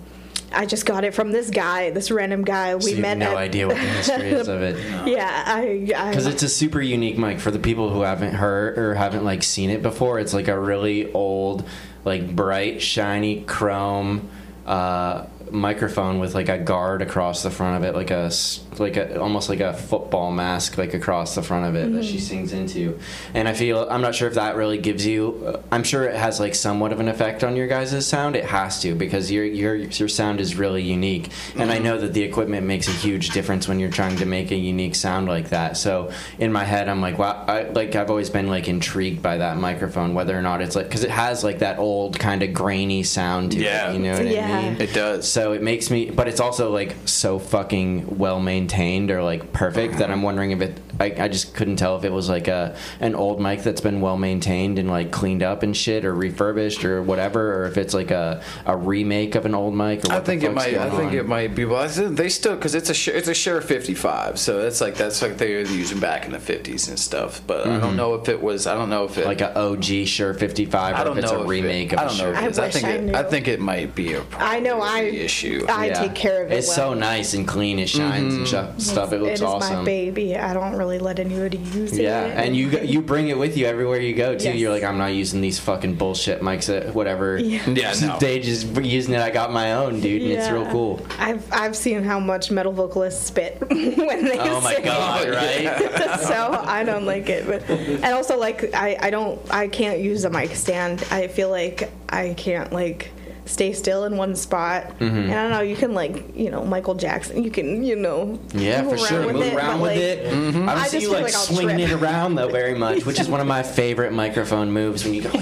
B: I just got it from this guy, this random guy. We
C: So you have
B: met.
C: no
B: at-
C: idea what the history is of it.
B: Yeah, I. I
C: Because it's a super unique mic for the people who haven't heard or haven't like seen it before. It's like a really old, like bright, shiny chrome uh, microphone with like a guard across the front of it, like a like a almost like a football mask like across the front of it that she sings into. And I feel I'm not sure if that really gives you. Uh, I'm sure it has like somewhat of an effect on your guys' sound. It has to because your your your sound is really unique, and I know that the equipment makes a huge difference when you're trying to make a unique sound like that. So in my head, I'm like, wow, I, like I've always been like intrigued by that microphone, whether or not it's like because it has like that old kind of grainy sound to
F: Yeah.
C: it. You know what
B: Yeah.
C: I mean?
F: It does.
C: So it makes me, but it's also like so fucking well maintained or like perfect that I'm wondering if it. I, I just couldn't tell if it was like a an old mic that's been well maintained and like cleaned up and shit or refurbished or whatever, or if it's like a, a remake of an old mic. Or what
F: I
C: the
F: think it might. I
C: going
F: think
C: on.
F: it might be. Well, I think they still because it's a Shure- it's a Shure 55, so it's like that's like they were using back in the 50s and stuff. But I don't know if it was. I don't know if it
C: Mm-hmm. like an OG Shure 55
F: I
C: or
F: don't
C: if it's
F: know
C: a
F: if
C: remake
F: it,
C: of
F: I
C: a
F: don't know.
C: Sure.
F: If it
B: I
F: is. I
B: wish
F: think
B: I
F: it,
B: knew.
F: I think it might be a.
B: I know I
F: issue.
B: I
C: Yeah.
B: take care of it.
C: It's
B: well.
C: so nice and clean. It shines and sh- stuff. It looks
B: it is
C: awesome.
B: my baby. I don't really let anybody use it.
C: Yeah, and you you bring it with you everywhere you go too.
B: Yes.
C: You're like, I'm not using these fucking bullshit mics at whatever
B: Yeah.
F: Yeah, no.
C: stage is using it. I got my own, dude, and it's real cool.
B: I've I've seen how much metal vocalists spit when they
C: Oh my
B: sing.
C: god, right?
B: so I don't like it, but and also like I I don't I can't use a mic stand. I feel like I can't like stay still in one spot.
C: Mm-hmm.
B: And I don't know. You can like you know Michael Jackson. You can you know
C: Yeah, for sure.
B: around with
C: Move
B: it,
C: around with
B: like,
C: it. I don't
B: I
C: see
B: just
C: you
B: feel
C: like,
B: like I'll
C: swinging
B: trip.
C: it around though very much, which is one of my favorite microphone moves when you go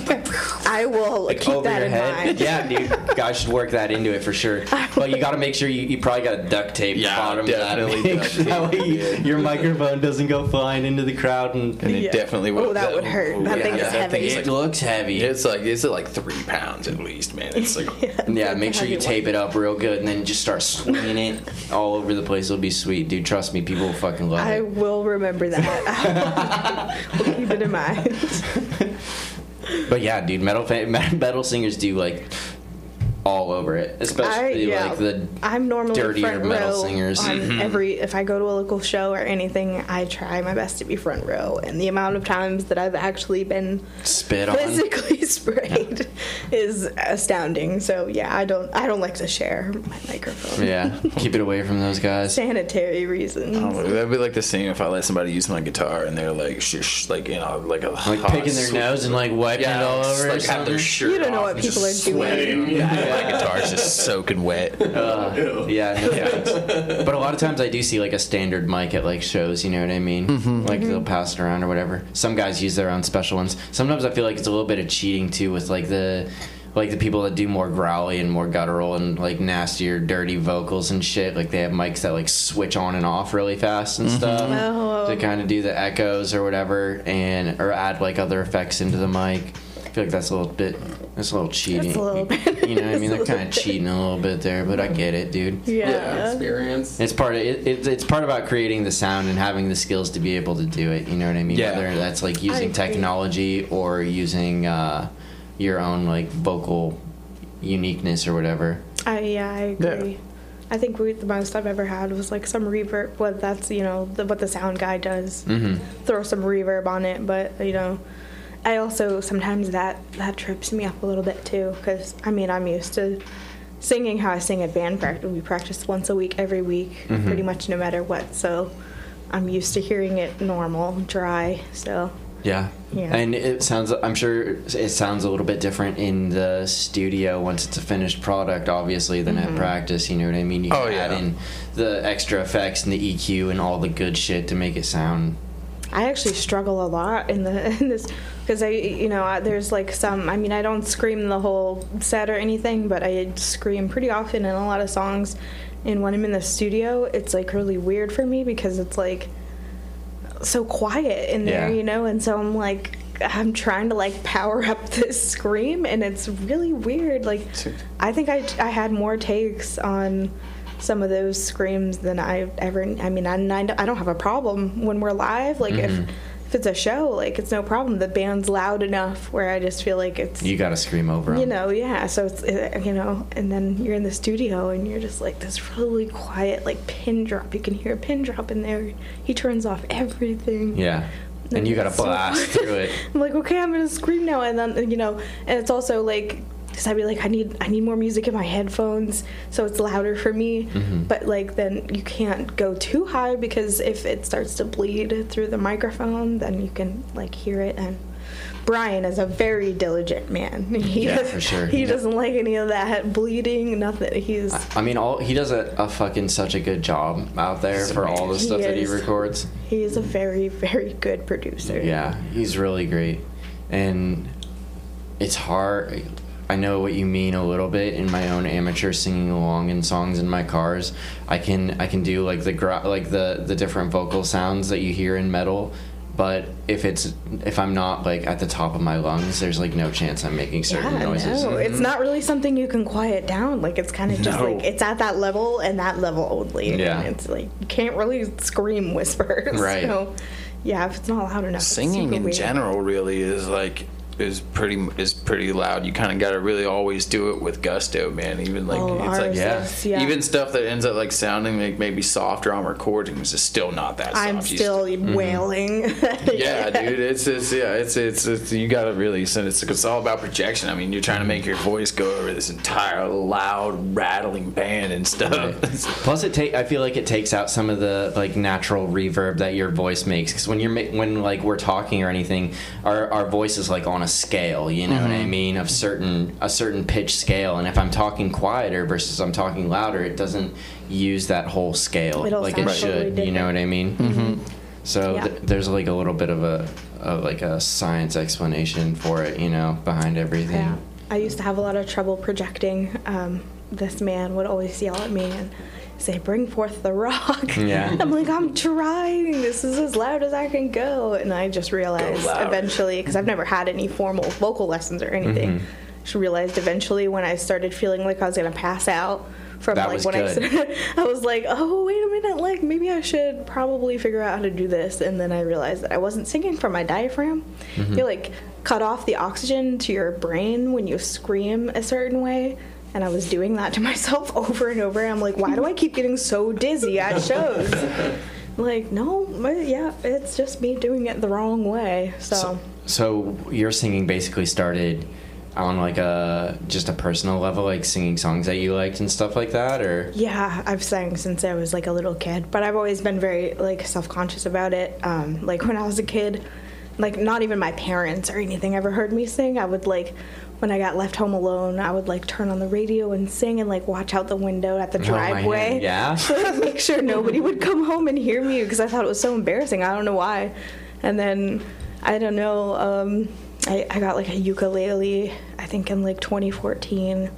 B: I will
C: like
B: keep
C: over
B: that
C: your
B: in
C: head.
B: mind.
C: Yeah, dude, guys should work that into it for sure. But you got to make sure you, you probably got to duct tape the
F: Yeah,
C: bottom
F: definitely
C: that.
F: duct
C: thing. that
F: tape.
C: way you- your microphone doesn't go flying into the crowd and.
F: And it
B: Yeah.
F: definitely would.
B: Oh, that would hurt. That thing is
F: that
B: heavy.
F: thing's
C: it
F: like-
C: looks heavy.
F: It's like it's like three pounds at least, man. It's like
C: Yeah, make sure you tape it up real good and then just start swinging it all over the place. It'll be sweet, dude. Trust me, people will fucking love
B: I
C: it.
B: I will remember that. we'll keep it in mind.
C: but yeah, dude, metal metal singers do like all over it,
B: I,
C: especially
B: yeah,
C: like the
B: I'm normally
C: dirtier
B: front
C: metal
B: row
C: singers.
B: on mm-hmm. every. If I go to a local show or anything, I try my best to be front row. And the amount of times that I've actually been
C: spit on.
B: physically sprayed is astounding. So yeah, I don't. I don't like to share my microphone.
C: Yeah, keep it away from those guys.
B: Sanitary reasons.
F: Oh, that'd be like the same if I let somebody use my guitar and they're like, shush, like you know, like a
C: Like
F: hot
C: picking their nose and like wiping
F: yeah,
C: it all over. or
F: like have their shirt.
B: You don't know what
F: and
B: people are doing.
F: sweating. Yeah, my guitar's just soaking wet.
C: Uh, yeah, no thanks. But a lot of times I do see like a standard mic at like shows. You know what I mean?
F: Mm-hmm.
C: Like they'll pass it around or whatever. Some guys use their own special ones. Sometimes I feel like it's a little bit of cheating too with like the. Like the people that do more growly and more guttural and like nastier, dirty vocals and shit. Like they have mics that like switch on and off really fast and stuff
B: Oh.
C: to kind of do the echoes or whatever, and or add like other effects into the mic. I feel like that's a little bit. That's a little cheating.
B: a little bit.
C: You know what I mean? They're kind of cheating a little bit there, but I get it, dude.
B: Yeah.
G: experience.
C: It's part of it, it. It's part about creating the sound and having the skills to be able to do it. You know what I mean?
F: Yeah.
C: Whether that's like using technology or using uh, your own like vocal uniqueness or whatever.
B: I yeah, I agree. I think we, the most I've ever had was like some reverb. What that's you know the, what the sound guy does.
C: Mm-hmm.
B: Throw some reverb on it, but you know, I also sometimes that that trips me up a little bit too because I mean I'm used to singing how I sing at band practice. We practice once a week, every week,
C: Mm-hmm.
B: pretty much no matter what. So I'm used to hearing it normal, dry. So
C: Yeah.
B: Yeah.
C: And it sounds. I'm sure it sounds a little bit different in the studio once it's a finished product, obviously, than
B: Mm-hmm.
C: at practice. You know what I mean? You
F: Oh,
C: can add
F: yeah.
C: in the extra effects and the EQ and all the good shit to make it sound.
B: I actually struggle a lot in the in this because I you know I, there's like some I mean I don't scream the whole set or anything but I scream pretty often in a lot of songs and when I'm in the studio it's like really weird for me because it's like so quiet in there
C: Yeah.
B: you know and so I'm like I'm trying to like power up this scream and it's really weird like I think I I had more takes on some of those screams than I ever. I mean, I, I don't have a problem when we're live. Like
C: Mm-hmm.
B: if if it's a show, like it's no problem. The band's loud enough where I just feel like it's
C: You got to scream over
B: you know yeah. So it's uh, you know, and then you're in the studio and you're just like this really quiet like pin drop. You can hear a pin drop in there. He turns off everything.
C: Yeah. And you got to
B: It's so
C: blast through it.
B: I'm like, okay, I'm gonna scream now, and then you know, and it's also like, cause I'd be like, I need, I need more music in my headphones, so it's louder for me.
C: Mm-hmm.
B: But like, then you can't go too high because if it starts to bleed through the microphone, then you can like hear it. And Brian is a very diligent man. He
C: Yeah,
B: does-
C: for sure.
B: He
C: Yeah.
B: doesn't like any of that bleeding, nothing. He's
C: I mean, all he does a, a fucking such a good job out there for all the
B: He
C: stuff that he
B: is.
C: records.
B: he's a very very good producer.
C: Yeah, he's really great, and it's hard. I know what you mean a little bit in my own amateur singing along in songs in my cars. I can I can do like the gra- like the the different vocal sounds that you hear in metal, but if it's if I'm not like at the top of my lungs, there's like no chance I'm making certain
B: Yeah,
C: noises.
B: no, it's mm-hmm. not really something you can quiet down. Like it's kind of just
F: No.
B: like it's at that level and that level only.
C: Yeah.
B: and it's like you can't really scream whispers.
C: Right.
B: So, yeah, if it's not loud enough, it's
F: Singing
B: super
F: in
B: weird.
F: general really is like is pretty is pretty loud. You kind of got to really always do it with gusto, man. Even like
B: Oh,
F: it's like
C: yeah.
B: is, yeah.
F: even stuff that ends up like sounding like maybe softer on recordings is still not that soft.
B: I'm
F: You
B: still mm-hmm. wailing.
F: yeah, dude. It's it's yeah. It's it's, it's you gotta really send it's it's all about projection. I mean, you're trying to make your voice go over this entire loud rattling band and stuff.
C: Plus, it take. I feel like it takes out some of the like natural reverb that your voice makes. Because when you're when like we're talking or anything, our our voice is like on a scale. You know what
F: Mm-hmm.
C: I mean? Of certain a certain pitch scale. And if I'm talking quieter versus I'm talking louder, it doesn't use that whole scale
B: It'll
C: like it
B: sound totally
C: should. You know what I mean? Mm-hmm. So
B: Yeah.
C: th- there's like a little bit of a of like a science explanation for it. You know, behind everything.
B: Yeah. I used to have a lot of trouble projecting. Um, this man would always yell at me and say, "Bring forth the rock."
C: Yeah.
B: I'm like, "I'm trying. This is as loud as I can go." And I just realized eventually, because I've never had any formal vocal lessons or anything,
C: Mm-hmm.
B: just realized eventually when I started feeling like I was gonna pass out from
C: That
B: like
C: was
B: when I
C: good.
B: said I was like, oh wait a minute, like maybe I should probably figure out how to do this, and then I realized that I wasn't singing from my diaphragm.
C: Mm-hmm.
B: You like cut off the oxygen to your brain when you scream a certain way. And I was doing that to myself over and over. I'm like, why do I keep getting so dizzy at shows? like, no, yeah, it's just me doing it the wrong way. So,
C: So your singing basically started on like a just a personal level, like singing songs that you liked and stuff like that, or
B: yeah, I've sang since I was like a little kid, but I've always been very like self-conscious about it. Um, like when I was a kid, like not even my parents or anything ever heard me sing. I would like when I got left home alone, I would like turn on the radio and sing and like watch out the window at the driveway.
C: hand, yeah?
B: to make sure nobody would come home and hear me because I thought it was so embarrassing. I don't know why. And then I don't know. Um, I, I got like a ukulele. I think in like 2014,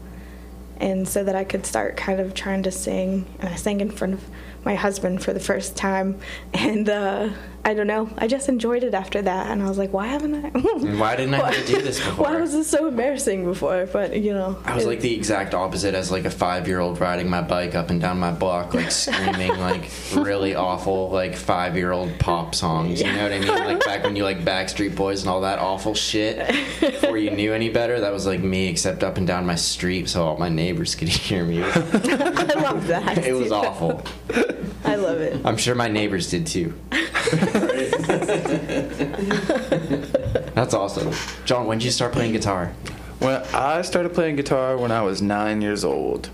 B: and so that I could start kind of trying to sing. And I sang in front of my husband for the first time, and uh, I don't know. I just enjoyed it after that, and I was like, why haven't I?
C: Why didn't I do this before?
B: Why was this so embarrassing before? But you know,
C: I was
B: it-
C: like the exact opposite as like a five year old riding my bike up and down my block, like screaming like really awful like five year old pop songs. You know what I mean? Like back when you like Backstreet Boys and all that awful shit before you knew any better. That was like me, except up and down my street so all my neighbors could hear me.
B: I love that.
C: It was awful.
B: I love it.
C: I'm sure my neighbors did too. That's awesome. John, when did you start playing guitar?
F: When I started playing guitar when I was nine years old.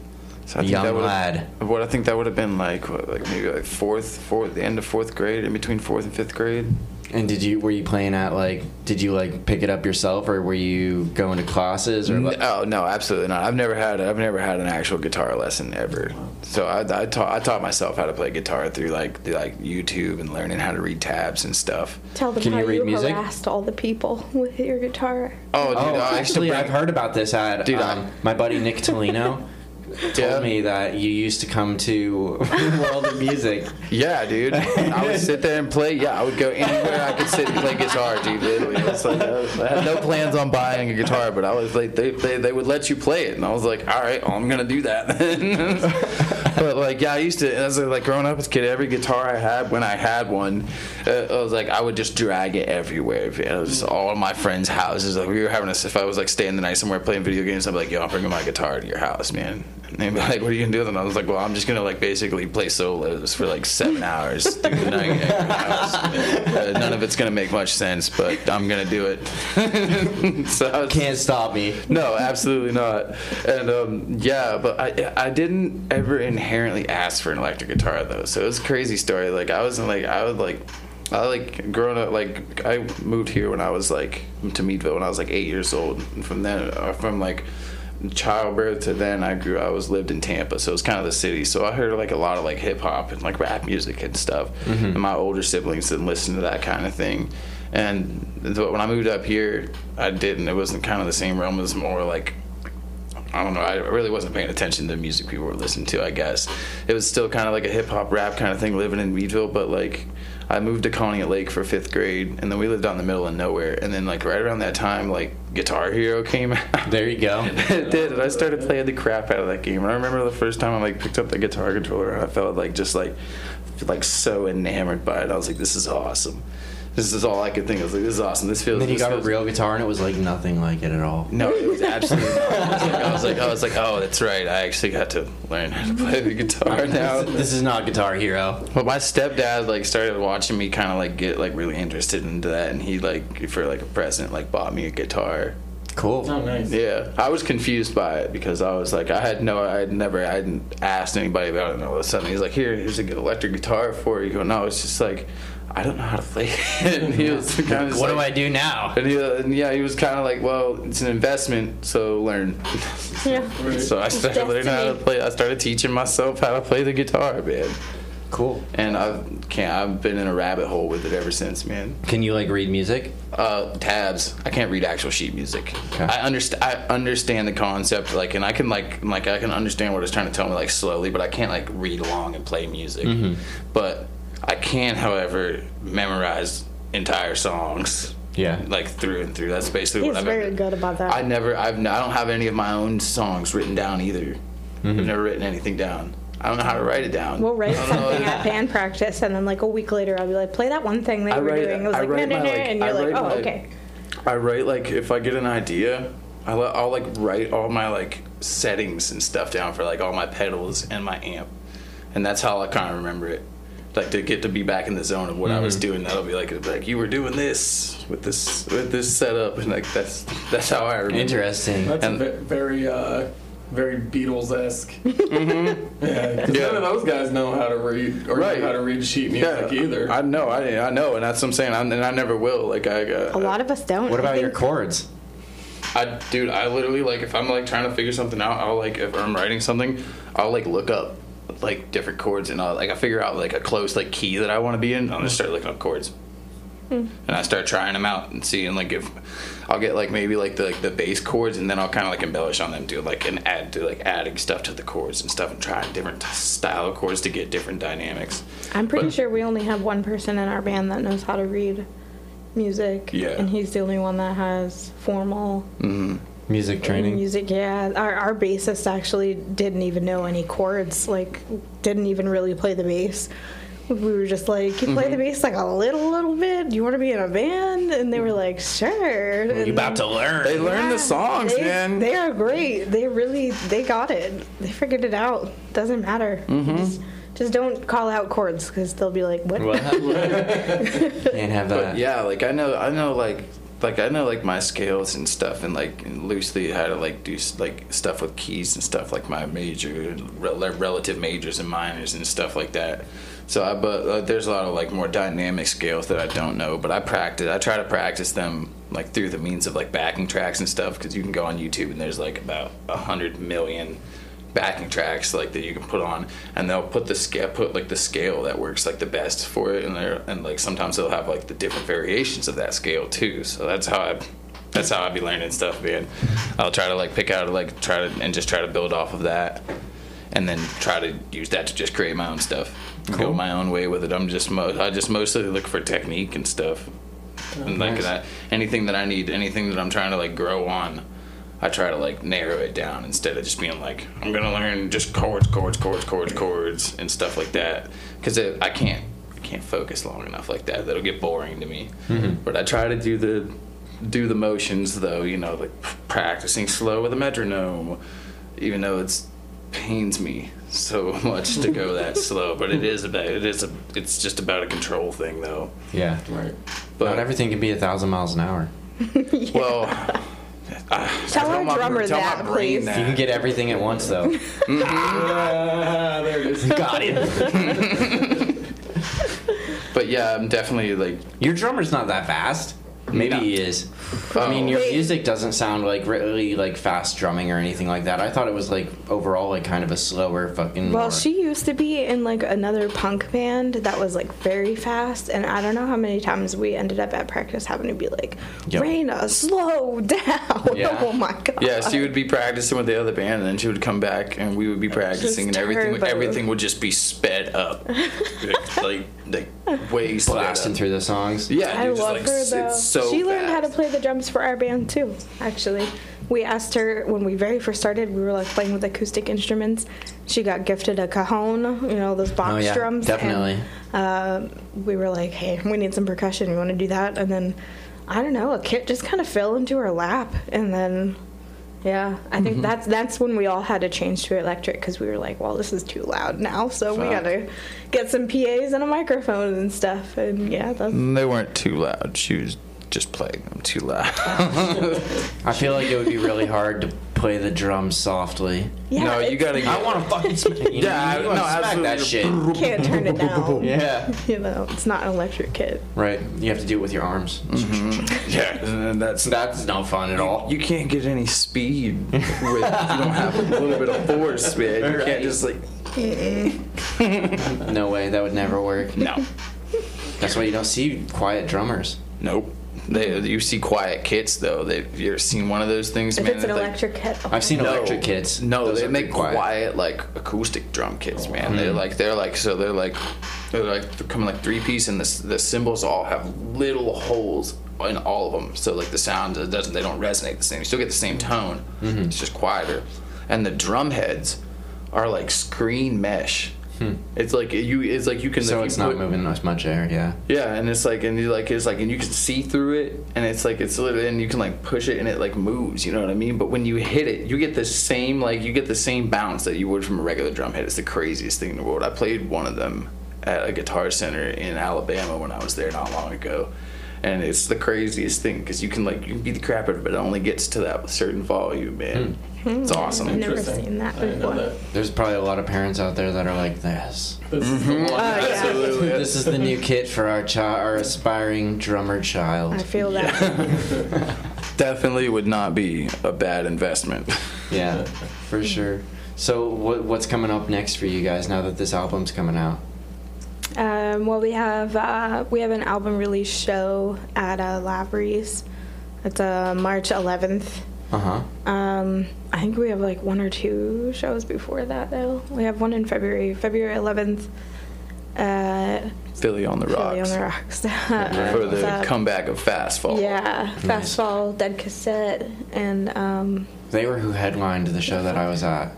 F: So I think
C: Young
F: that would've-
C: lad.
F: What I think that would have been like, what, like maybe like fourth, fourth, the end of fourth grade, in between fourth and fifth grade.
C: And did you were you playing at like did you like pick it up yourself or were you going to classes or like,
F: Oh no, absolutely not. I've never had I've never had an actual guitar lesson ever. So I, I taught I taught myself how to play guitar through like through like YouTube and learning how to read tabs and stuff.
B: Tell them
C: Can
B: how
C: you read music?
B: harassed all the people with your guitar.
F: Oh, dude,
C: Oh,
F: I
C: actually,
F: bring,
C: I've heard about this ad.
F: Dude,
C: um, my buddy Nick Tolino told
F: Yeah.
C: me that you used to come to World of Music.
F: Yeah, dude. I would sit there and play. Yeah, I would go anywhere I could sit and play guitar, dude. Literally, like I, had no plans on buying a guitar, but I was like, they, they, they would let you play it, and I was like, all right, well, I'm gonna do that. then. but like, yeah, I used to. As a, like growing up as a kid, every guitar I had when I had one, uh, I was like, I would just drag it everywhere. It was all my friends' houses. Like we were having a, if I was like staying the night somewhere playing video games, I'd be like, yo, I'm bringing my guitar to your house, man. And they'd be like, what are you gonna do? And I was like, well, I'm just gonna like basically play solos for like seven hours through the night. Uh, none of it's gonna make much sense, but I'm gonna do it. so was,
C: Can't stop me.
F: no, absolutely not. And um, yeah, but I I didn't ever inherently ask for an electric guitar though. So it was a crazy story. Like I wasn't like I would like I like growing up like I moved here when I was like to Meadville when I was like eight years old. And from then uh, from like childbirth to then I grew I was lived in Tampa so it was kind of the city so I heard like a lot of like hip hop and like rap music and stuff mm-hmm. and my older siblings didn't listen to that kind of thing and th- when I moved up here I didn't it wasn't kind of the same realm it was more like I don't know. I really wasn't paying attention to the music people were listening to. I guess it was still kind of like a hip hop rap kind of thing living in Meadville, but like I moved to Conneaut Lake for fifth grade, and then we lived out in the middle of nowhere. And then like right around that time, like Guitar Hero came out.
C: There you go.
F: it did, and I started playing the crap out of that game. And I remember the first time I like picked up the guitar controller, I felt like just like like so enamored by it. I was like, this is awesome. This is all I could think. I was like, this is awesome. This feels.
C: Then you
F: this
C: got a
F: feels-
C: real guitar and it was like nothing like it at all.
F: no, it was absolutely. I was, like, I was like, I was like, oh, that's right. I actually got to learn how to play the guitar now.
C: This is not Guitar Hero.
F: But my stepdad like started watching me kind of like get like really interested into that, and he like for like a present like bought me a guitar.
C: Cool.
G: Oh, nice.
F: Yeah, I was confused by it because I was like, I had no, I had never, I hadn't asked anybody about it, and all of a sudden he's like, here, here's a good electric guitar for you. And I was just like, I don't know how to play it. and he was kind of
C: What do I do now?
F: And, he, and yeah, he was kind of like, well, it's an investment, so learn.
B: Yeah.
F: so I started learning how to play. I started teaching myself how to play the guitar, man.
C: Cool.
F: And I can't. I've been in a rabbit hole with it ever since, man.
C: Can you like read music?
F: Uh, tabs. I can't read actual sheet music.
C: Okay.
F: I understand. I understand the concept, like, and I can like, like, I can understand what it's trying to tell me, like, slowly. But I can't like read along and play music. But I can, however, memorize entire songs.
C: Yeah.
F: Like through and through. That's basically
B: He's
F: what I've
B: very
F: ever-
B: good about that.
F: I never. I've. I don't have any of my own songs written down either. Mm-hmm. I've never written anything down. I don't know how to write it down.
B: We'll write
F: I don't know.
B: something at band practice, and then like a week later, I'll be like, play that one thing that
F: I
B: you were doing. It was
F: I
B: like,
F: write
B: nah,
F: my,
B: nah, nah,
F: like-
B: and
F: I
B: you're like,
F: write
B: oh,
F: my-
B: okay.
F: I write like if I get an idea, I will I'll like write all my like settings and stuff down for like all my pedals and my amp, and that's how I kind of remember it. Like to get to be back in the zone of what I was doing. That'll be like like you were doing this with this with this setup, and like that's that's how I remember.
C: Interesting.
G: That's
F: And-
G: a very, uh, very Beatles esque. Mm-hmm. Yeah, 'cause
F: Yeah.
G: none of those guys know how to read or
F: Right.
G: know how to read sheet music either.
F: I know, I, I know, and that's what I'm saying, I'm, and I never will. Like I, uh,
B: A lot of us don't.
C: What about your chords?
F: I, dude, I literally like if I'm like trying to figure something out, I'll like if I'm writing something, I'll like look up like different chords and I'll like I figure out like a close like key that I want to be in. I'll just start looking up chords, hmm. and I start trying them out and seeing like if I'll get like maybe like the like the bass chords and then I'll kind of like embellish on them, do like and add to like adding stuff to the chords and stuff and trying different style of chords to get different dynamics.
B: I'm pretty
F: But-
B: sure we only have one person in our band that knows how to read music.
F: Yeah.
B: And he's the only one that has formal mm-hmm.
C: Music training.
B: music. Yeah. Our, our bassist actually didn't even know any chords, like, didn't even really play the bass. We were just like, you play the bass like a little, little bit. You want to be in a band? And they were like, sure.
C: You
B: And
C: about to learn?
F: They learn the songs,
B: they,
F: man.
B: They are great. They really, they got it. They figured it out. Doesn't matter.
F: Mm-hmm.
B: Just, just don't call out chords because they'll be like, what?
C: What? Can't have that.
F: But yeah, like I know, I know, like, like I know, like my scales and stuff, and like loosely how to like do like stuff with keys and stuff, like my major, rel- relative majors and minors and stuff like that. So I, but uh, there's a lot of like more dynamic scales that I don't know, but I practice. I try to practice them like through the means of like backing tracks and stuff, because you can go on YouTube and there's like about a hundred million backing tracks like that you can put on and they'll put the scale put like the scale that works like the best for it and there and like sometimes they'll have like the different variations of that scale too. So that's how i that's how i be learning stuff man. I'll try to like pick out like try to and just try to build off of that and then try to use that to just create my own stuff. Go my own way with it. I'm just mo- i just mostly look for technique and stuff. Oh, and like that anything that i need anything that i'm trying to like grow on I try to like narrow it down instead of just being like I'm gonna learn just chords, chords, chords, chords, chords, and stuff like that. Because I can't, I can't focus long enough like that. That'll get boring to me. Mm-hmm. But I try to do the, do the motions though. You know, like practicing slow with a metronome, even though it's pains me so much to go that slow. But it is about it is a it's just about a control thing though.
C: Yeah.
G: right.
F: But
C: Not everything can be a thousand miles an hour.
F: well. I-
B: Tell our
F: my-
B: drummer
F: tell
B: that, please.
F: that.
C: You can get everything at once, though.
G: Ah, there it is.
C: Got it.
F: But yeah, I'm definitely like
C: Your drummer's not that fast. Maybe
F: No.
C: he is. I mean, your
B: Wait.
C: music doesn't sound like really like fast drumming or anything like that. I thought it was like overall like kind of a slower fucking.
B: Well,
C: more-
B: she used to be in like another punk band that was like very fast, and I don't know how many times we ended up at practice having to be like,
C: Yep.
B: Raina, slow down.
C: Yeah.
B: oh my god.
F: Yeah, she would be practicing with the other band, and then she would come back, and we would be practicing, and everything
B: turbo.
F: everything would just be sped up, like like way sped
C: blasting
F: up.
C: through the songs.
F: Yeah,
B: I
F: dude, just
B: love
F: like,
B: her
F: s-
B: though.
F: It's so
B: she learned how to
F: fast.
B: play the drums for our band too. Actually, we asked her when we very first started. We were like playing with acoustic instruments. She got gifted a cajon, you know, those box
C: Oh, yeah,
B: drums.
C: definitely.
B: And, uh, we were like, "Hey, we need some percussion. You want to do that?" And then, I don't know, a kit just kind of fell into her lap, and then. Yeah, I
F: Mm-hmm.
B: think that's that's when we all had to change to electric because we were like, well, this is too loud now, so we gotta get some PAs and a microphone and stuff. And yeah, that's
F: They weren't too loud. She was just playing them too loud.
C: I feel like it would be really hard to play the drums softly.
B: yeah.
F: no, you gotta. Get,
C: I want to fucking smack. You
F: Yeah,
C: know, you
F: no,
C: wanna smack that shit.
B: can't turn it down.
C: Yeah.
B: You know, it's not an electric kit.
C: Right. You have to do it with your arms. Mm-hmm.
F: yeah, and that's
C: That's no fun at all.
F: You can't get any speed with if you don't have a little bit of force, man. You
C: Right.
F: can't just like
C: No way. That would never work.
F: no,
C: That's why you don't see quiet drummers.
F: nope. They, you see quiet kits though. They, you ever seen one of those things,
B: If
F: man?
B: it's an
F: that, like-
B: electric kit,
C: I've seen
F: No.
C: electric kits.
F: No,
C: Those
F: they make
C: pretty
F: quiet. like acoustic drum kits, man. They're
C: Mm-hmm.
F: like they're like so they're like they're like they're coming like three piece, and the s- the cymbals all have little holes in all of them. So like the sound doesn't they don't resonate the same. You still get the same tone.
C: Mm-hmm.
F: It's just quieter, and the drum heads are like screen mesh. It's like you. It's like you can.
C: Hmm. So
F: you
C: it's not
F: put-
C: moving as much air, yeah.
F: Yeah, and it's like, and you like, it's like, and you can see through it, and it's like, it's literally, and you can like push it, and it like moves. You know what I mean? But when you hit it, you get the same, like, you get the same bounce that you would from a regular drum hit. It's the craziest thing in the world. I played one of them at a guitar center in Alabama when I was there not long ago, and it's the craziest thing because you can like, you can beat the crap out of it, but it only gets to that certain volume, man. Hmm. It's hmm. awesome.
B: I've never
G: Interesting.
B: seen that
G: I didn't know
B: before.
G: that.
C: There's probably a lot of parents out there that are like this.
G: This is the mm-hmm. one.
B: Oh, yeah.
F: Absolutely.
C: This is the new kit for our child, our aspiring drummer child.
B: I
C: child.
B: feel that.
F: Definitely would not be a bad investment.
C: Yeah, for sure. So what what's coming up next for you guys now that this album's coming out?
B: Um, well, we have uh, we have an album release show at uh, Lavery's. It's uh, March 11th.
C: Uh huh.
B: Um, I think we have like one or two shows before that though. We have one in February, February 11th. Uh,
F: Philly on the
B: Philly
F: rocks.
B: on the Rocks.
F: For the
B: Uh,
F: comeback of Fast Fall.
B: Yeah, Fastball, Dead Cassette, and um,
C: They were who headlined the show that I was at.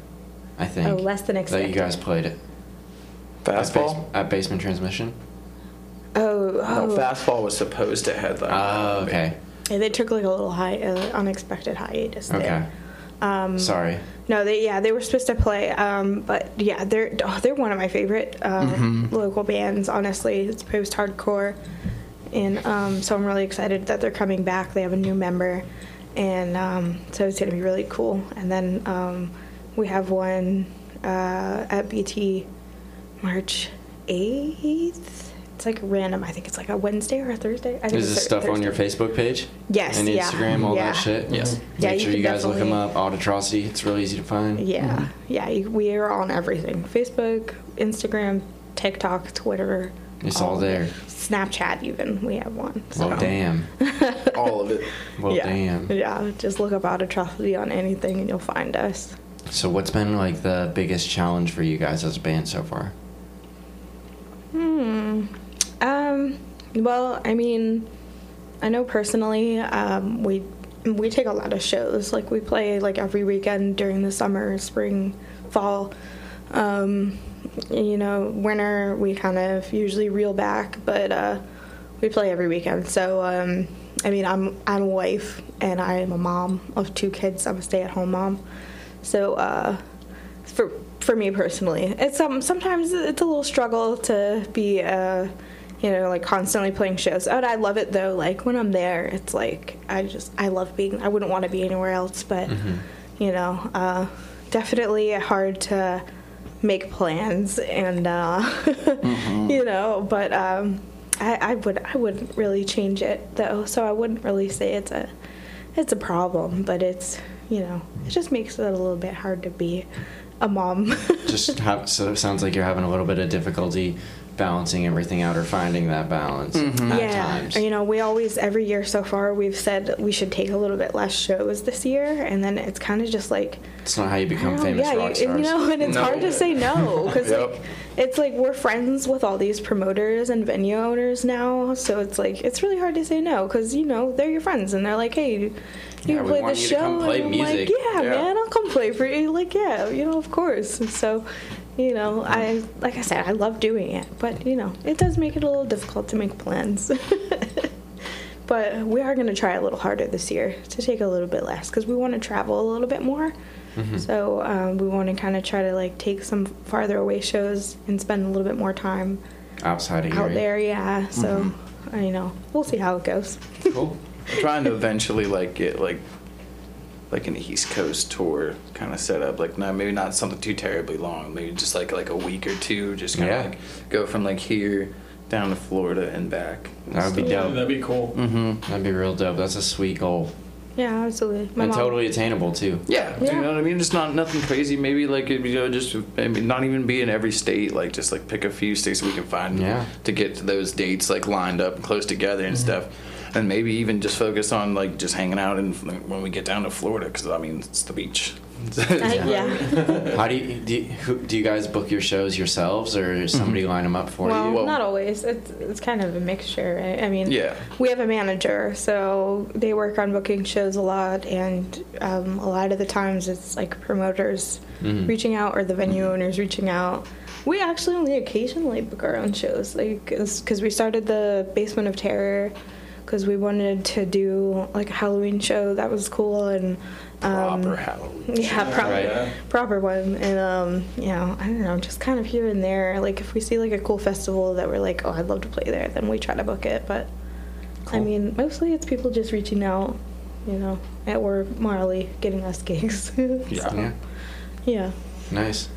C: I think.
B: oh, Less Than expected.
C: that you guys played it
F: Fast
C: at, base, at Basement Transmission.
B: Oh,
F: No,
B: oh.
F: Fast Fall was supposed to headline.
C: Oh, okay.
B: Yeah, they took like a little high, uh, unexpected hiatus
C: Okay.
B: there. Um,
C: Sorry.
B: No, they yeah they were supposed to play, um, but yeah they're oh, they're one of my favorite uh,
C: Mm-hmm.
B: local bands. Honestly, it's post hardcore, and um, so I'm really excited that they're coming back. They have a new member, and um, so it's gonna be really cool. And then um, we have one uh, at BT March eighth. It's like random. I think it's like a Wednesday or a Thursday. I think
C: Is this
B: Thur-
C: stuff on your Facebook page?
B: Yes,
C: And
B: yeah,
C: Instagram, all
B: yeah.
C: that shit?
F: Yes.
B: Yeah,
C: Make sure
B: can
C: you guys look them
B: definitely-
C: up. Odd Atrocity. It's really easy to find.
B: Yeah, mm-hmm. yeah, we are on everything: Facebook, Instagram, TikTok, Twitter.
C: It's all
B: of
C: there.
B: Snapchat, even we have one. So.
C: Well, damn.
F: All of it.
C: Well,
B: yeah,
C: damn.
B: yeah. Just look up Odd Atrocity on anything, and you'll find us.
C: So, what's been like the biggest challenge for you guys as a band so far?
B: Hmm. Um. Well, I mean, I know personally, um, we we take a lot of shows. Like we play like every weekend during the summer, spring, fall. Um, you know, winter we kind of usually reel back, but uh, we play every weekend. So um, I mean, I'm I'm a wife and I am a mom of two kids. I'm a stay-at-home mom. So uh, for for me personally, it's um sometimes it's a little struggle to be uh you know like constantly playing shows. And I love it though. Like when I'm there, it's like I just I love being. I wouldn't want to be anywhere else, but you know, uh, definitely hard to make plans and uh, you know, but um, I, I would I wouldn't really change it though. So I wouldn't really say it's a it's a problem, but it's you know it just makes it a little bit hard to be a mom.
C: Just have, so it sounds like you're having a little bit of difficulty balancing everything out or finding that balance at mm-hmm.
B: yeah,
C: times.
B: you know, we always every year so far we've said we should take a little bit less shows this year, and then it's kind of just like
C: it's not how you become famous
B: yeah,
C: rock
B: you,
C: stars.
B: and, you know, and it's
F: No.
B: hard to say no because
F: Yep.
B: like it's like we're friends with all these promoters and venue owners now, so it's like it's really hard to say no because you know they're your friends and they're like, hey, you
C: Yeah,
B: play the show,
C: play
B: and I'm
C: music.
B: like, yeah,
F: Yeah.
B: man, I'll come play for you. Like, yeah, you know, of course. And so, you know, I like I said, I love doing it, but you know, it does make it a little difficult to make plans. but we are going to try a little harder this year to take a little bit less because we want to travel a little bit more.
C: Mm-hmm.
B: So um, we want to kind of try to like take some farther away shows and spend a little bit more time
C: outside of
B: out
C: here.
B: there. Yeah. So
C: Mm-hmm.
B: I you know we'll see how it goes.
C: Cool.
F: I'm trying to eventually like get like like an East Coast tour kind of set up. Like not maybe not something too terribly long. Maybe just like like a week or two. Just kind of
C: Yeah.
F: like go from like here down to Florida and back.
C: That would be
G: Yeah,
C: dope.
G: that'd be cool.
F: Mm-hmm.
C: That'd be real dope. That's a sweet goal.
B: Yeah, absolutely. My
C: and
B: mom-
C: totally attainable too.
F: Yeah,
B: Yeah.
F: you know what I mean. Just not nothing crazy. Maybe like you know, just maybe not even be in every state. Like just like pick a few states we can find
C: Yeah.
F: to get to those dates like lined up and close together and stuff. And maybe even just focus on like just hanging out and when we get down to Florida because I mean it's the beach.
B: I- uh, yeah.
C: How do you do? You, who, do you guys book your shows yourselves, or does mm-hmm. somebody line them up for
B: Well,
C: you?
F: Well-
B: not always. It's it's kind of a mixture. Right? I mean,
F: Yeah.
B: we have a manager, so they work on booking shows a lot, and um, a lot of the times it's like promoters mm-hmm. reaching out or the venue mm-hmm. owners reaching out. We actually only occasionally book our own shows, like because we started the Basement of Terror because we wanted to do like a Halloween show that was cool and. Um,
F: Proper Halloween.
B: yeah, proper,
C: Right.
B: proper one, and um, you know, I don't know, just kind of here and there. Like if we see like a cool festival that we're like, oh, I'd love to play there, then we try to book it. But I mean, mostly it's people just reaching out, you know, at or Marley getting us gigs. So,
C: yeah,
B: yeah.
C: nice.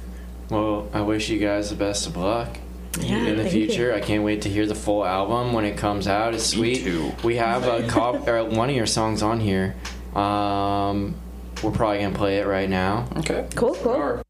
C: Well, I wish you guys the best of luck.
B: Yeah,
C: in the
B: thank you.
C: future, I can't wait to hear the full album when it comes out. It's sweet. We have a cop, or one of your songs on here. Um, we're probably gonna play it right now.
F: Okay.
B: Cool, cool.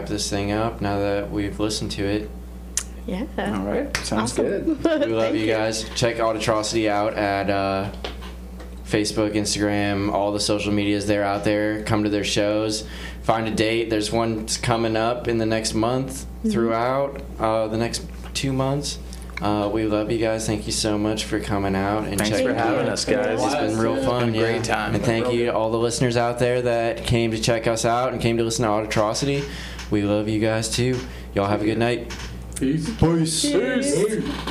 C: Wrap this thing up now that we've listened to it.
B: Yeah.
F: All right, sounds
B: Awesome.
F: good.
C: We love you guys. Check Odd Atrocity out at uh, Facebook, Instagram, all the social medias they're out there. Come to their shows. Find a date. There's one coming up in the next month throughout uh, the next two months. Uh, we love you guys. Thank you so much for coming out and
F: Thanks
C: checking
F: for having
C: out.
F: us, guys.
C: It's been real
G: It's
C: fun.
F: been a great
C: yeah.
F: time.
C: And thank you to all the listeners out there that came to check us out and came to listen to Odd Atrocity. We love you guys too. Y'all have a good night.
G: Peace.
C: Peace.
G: Peace.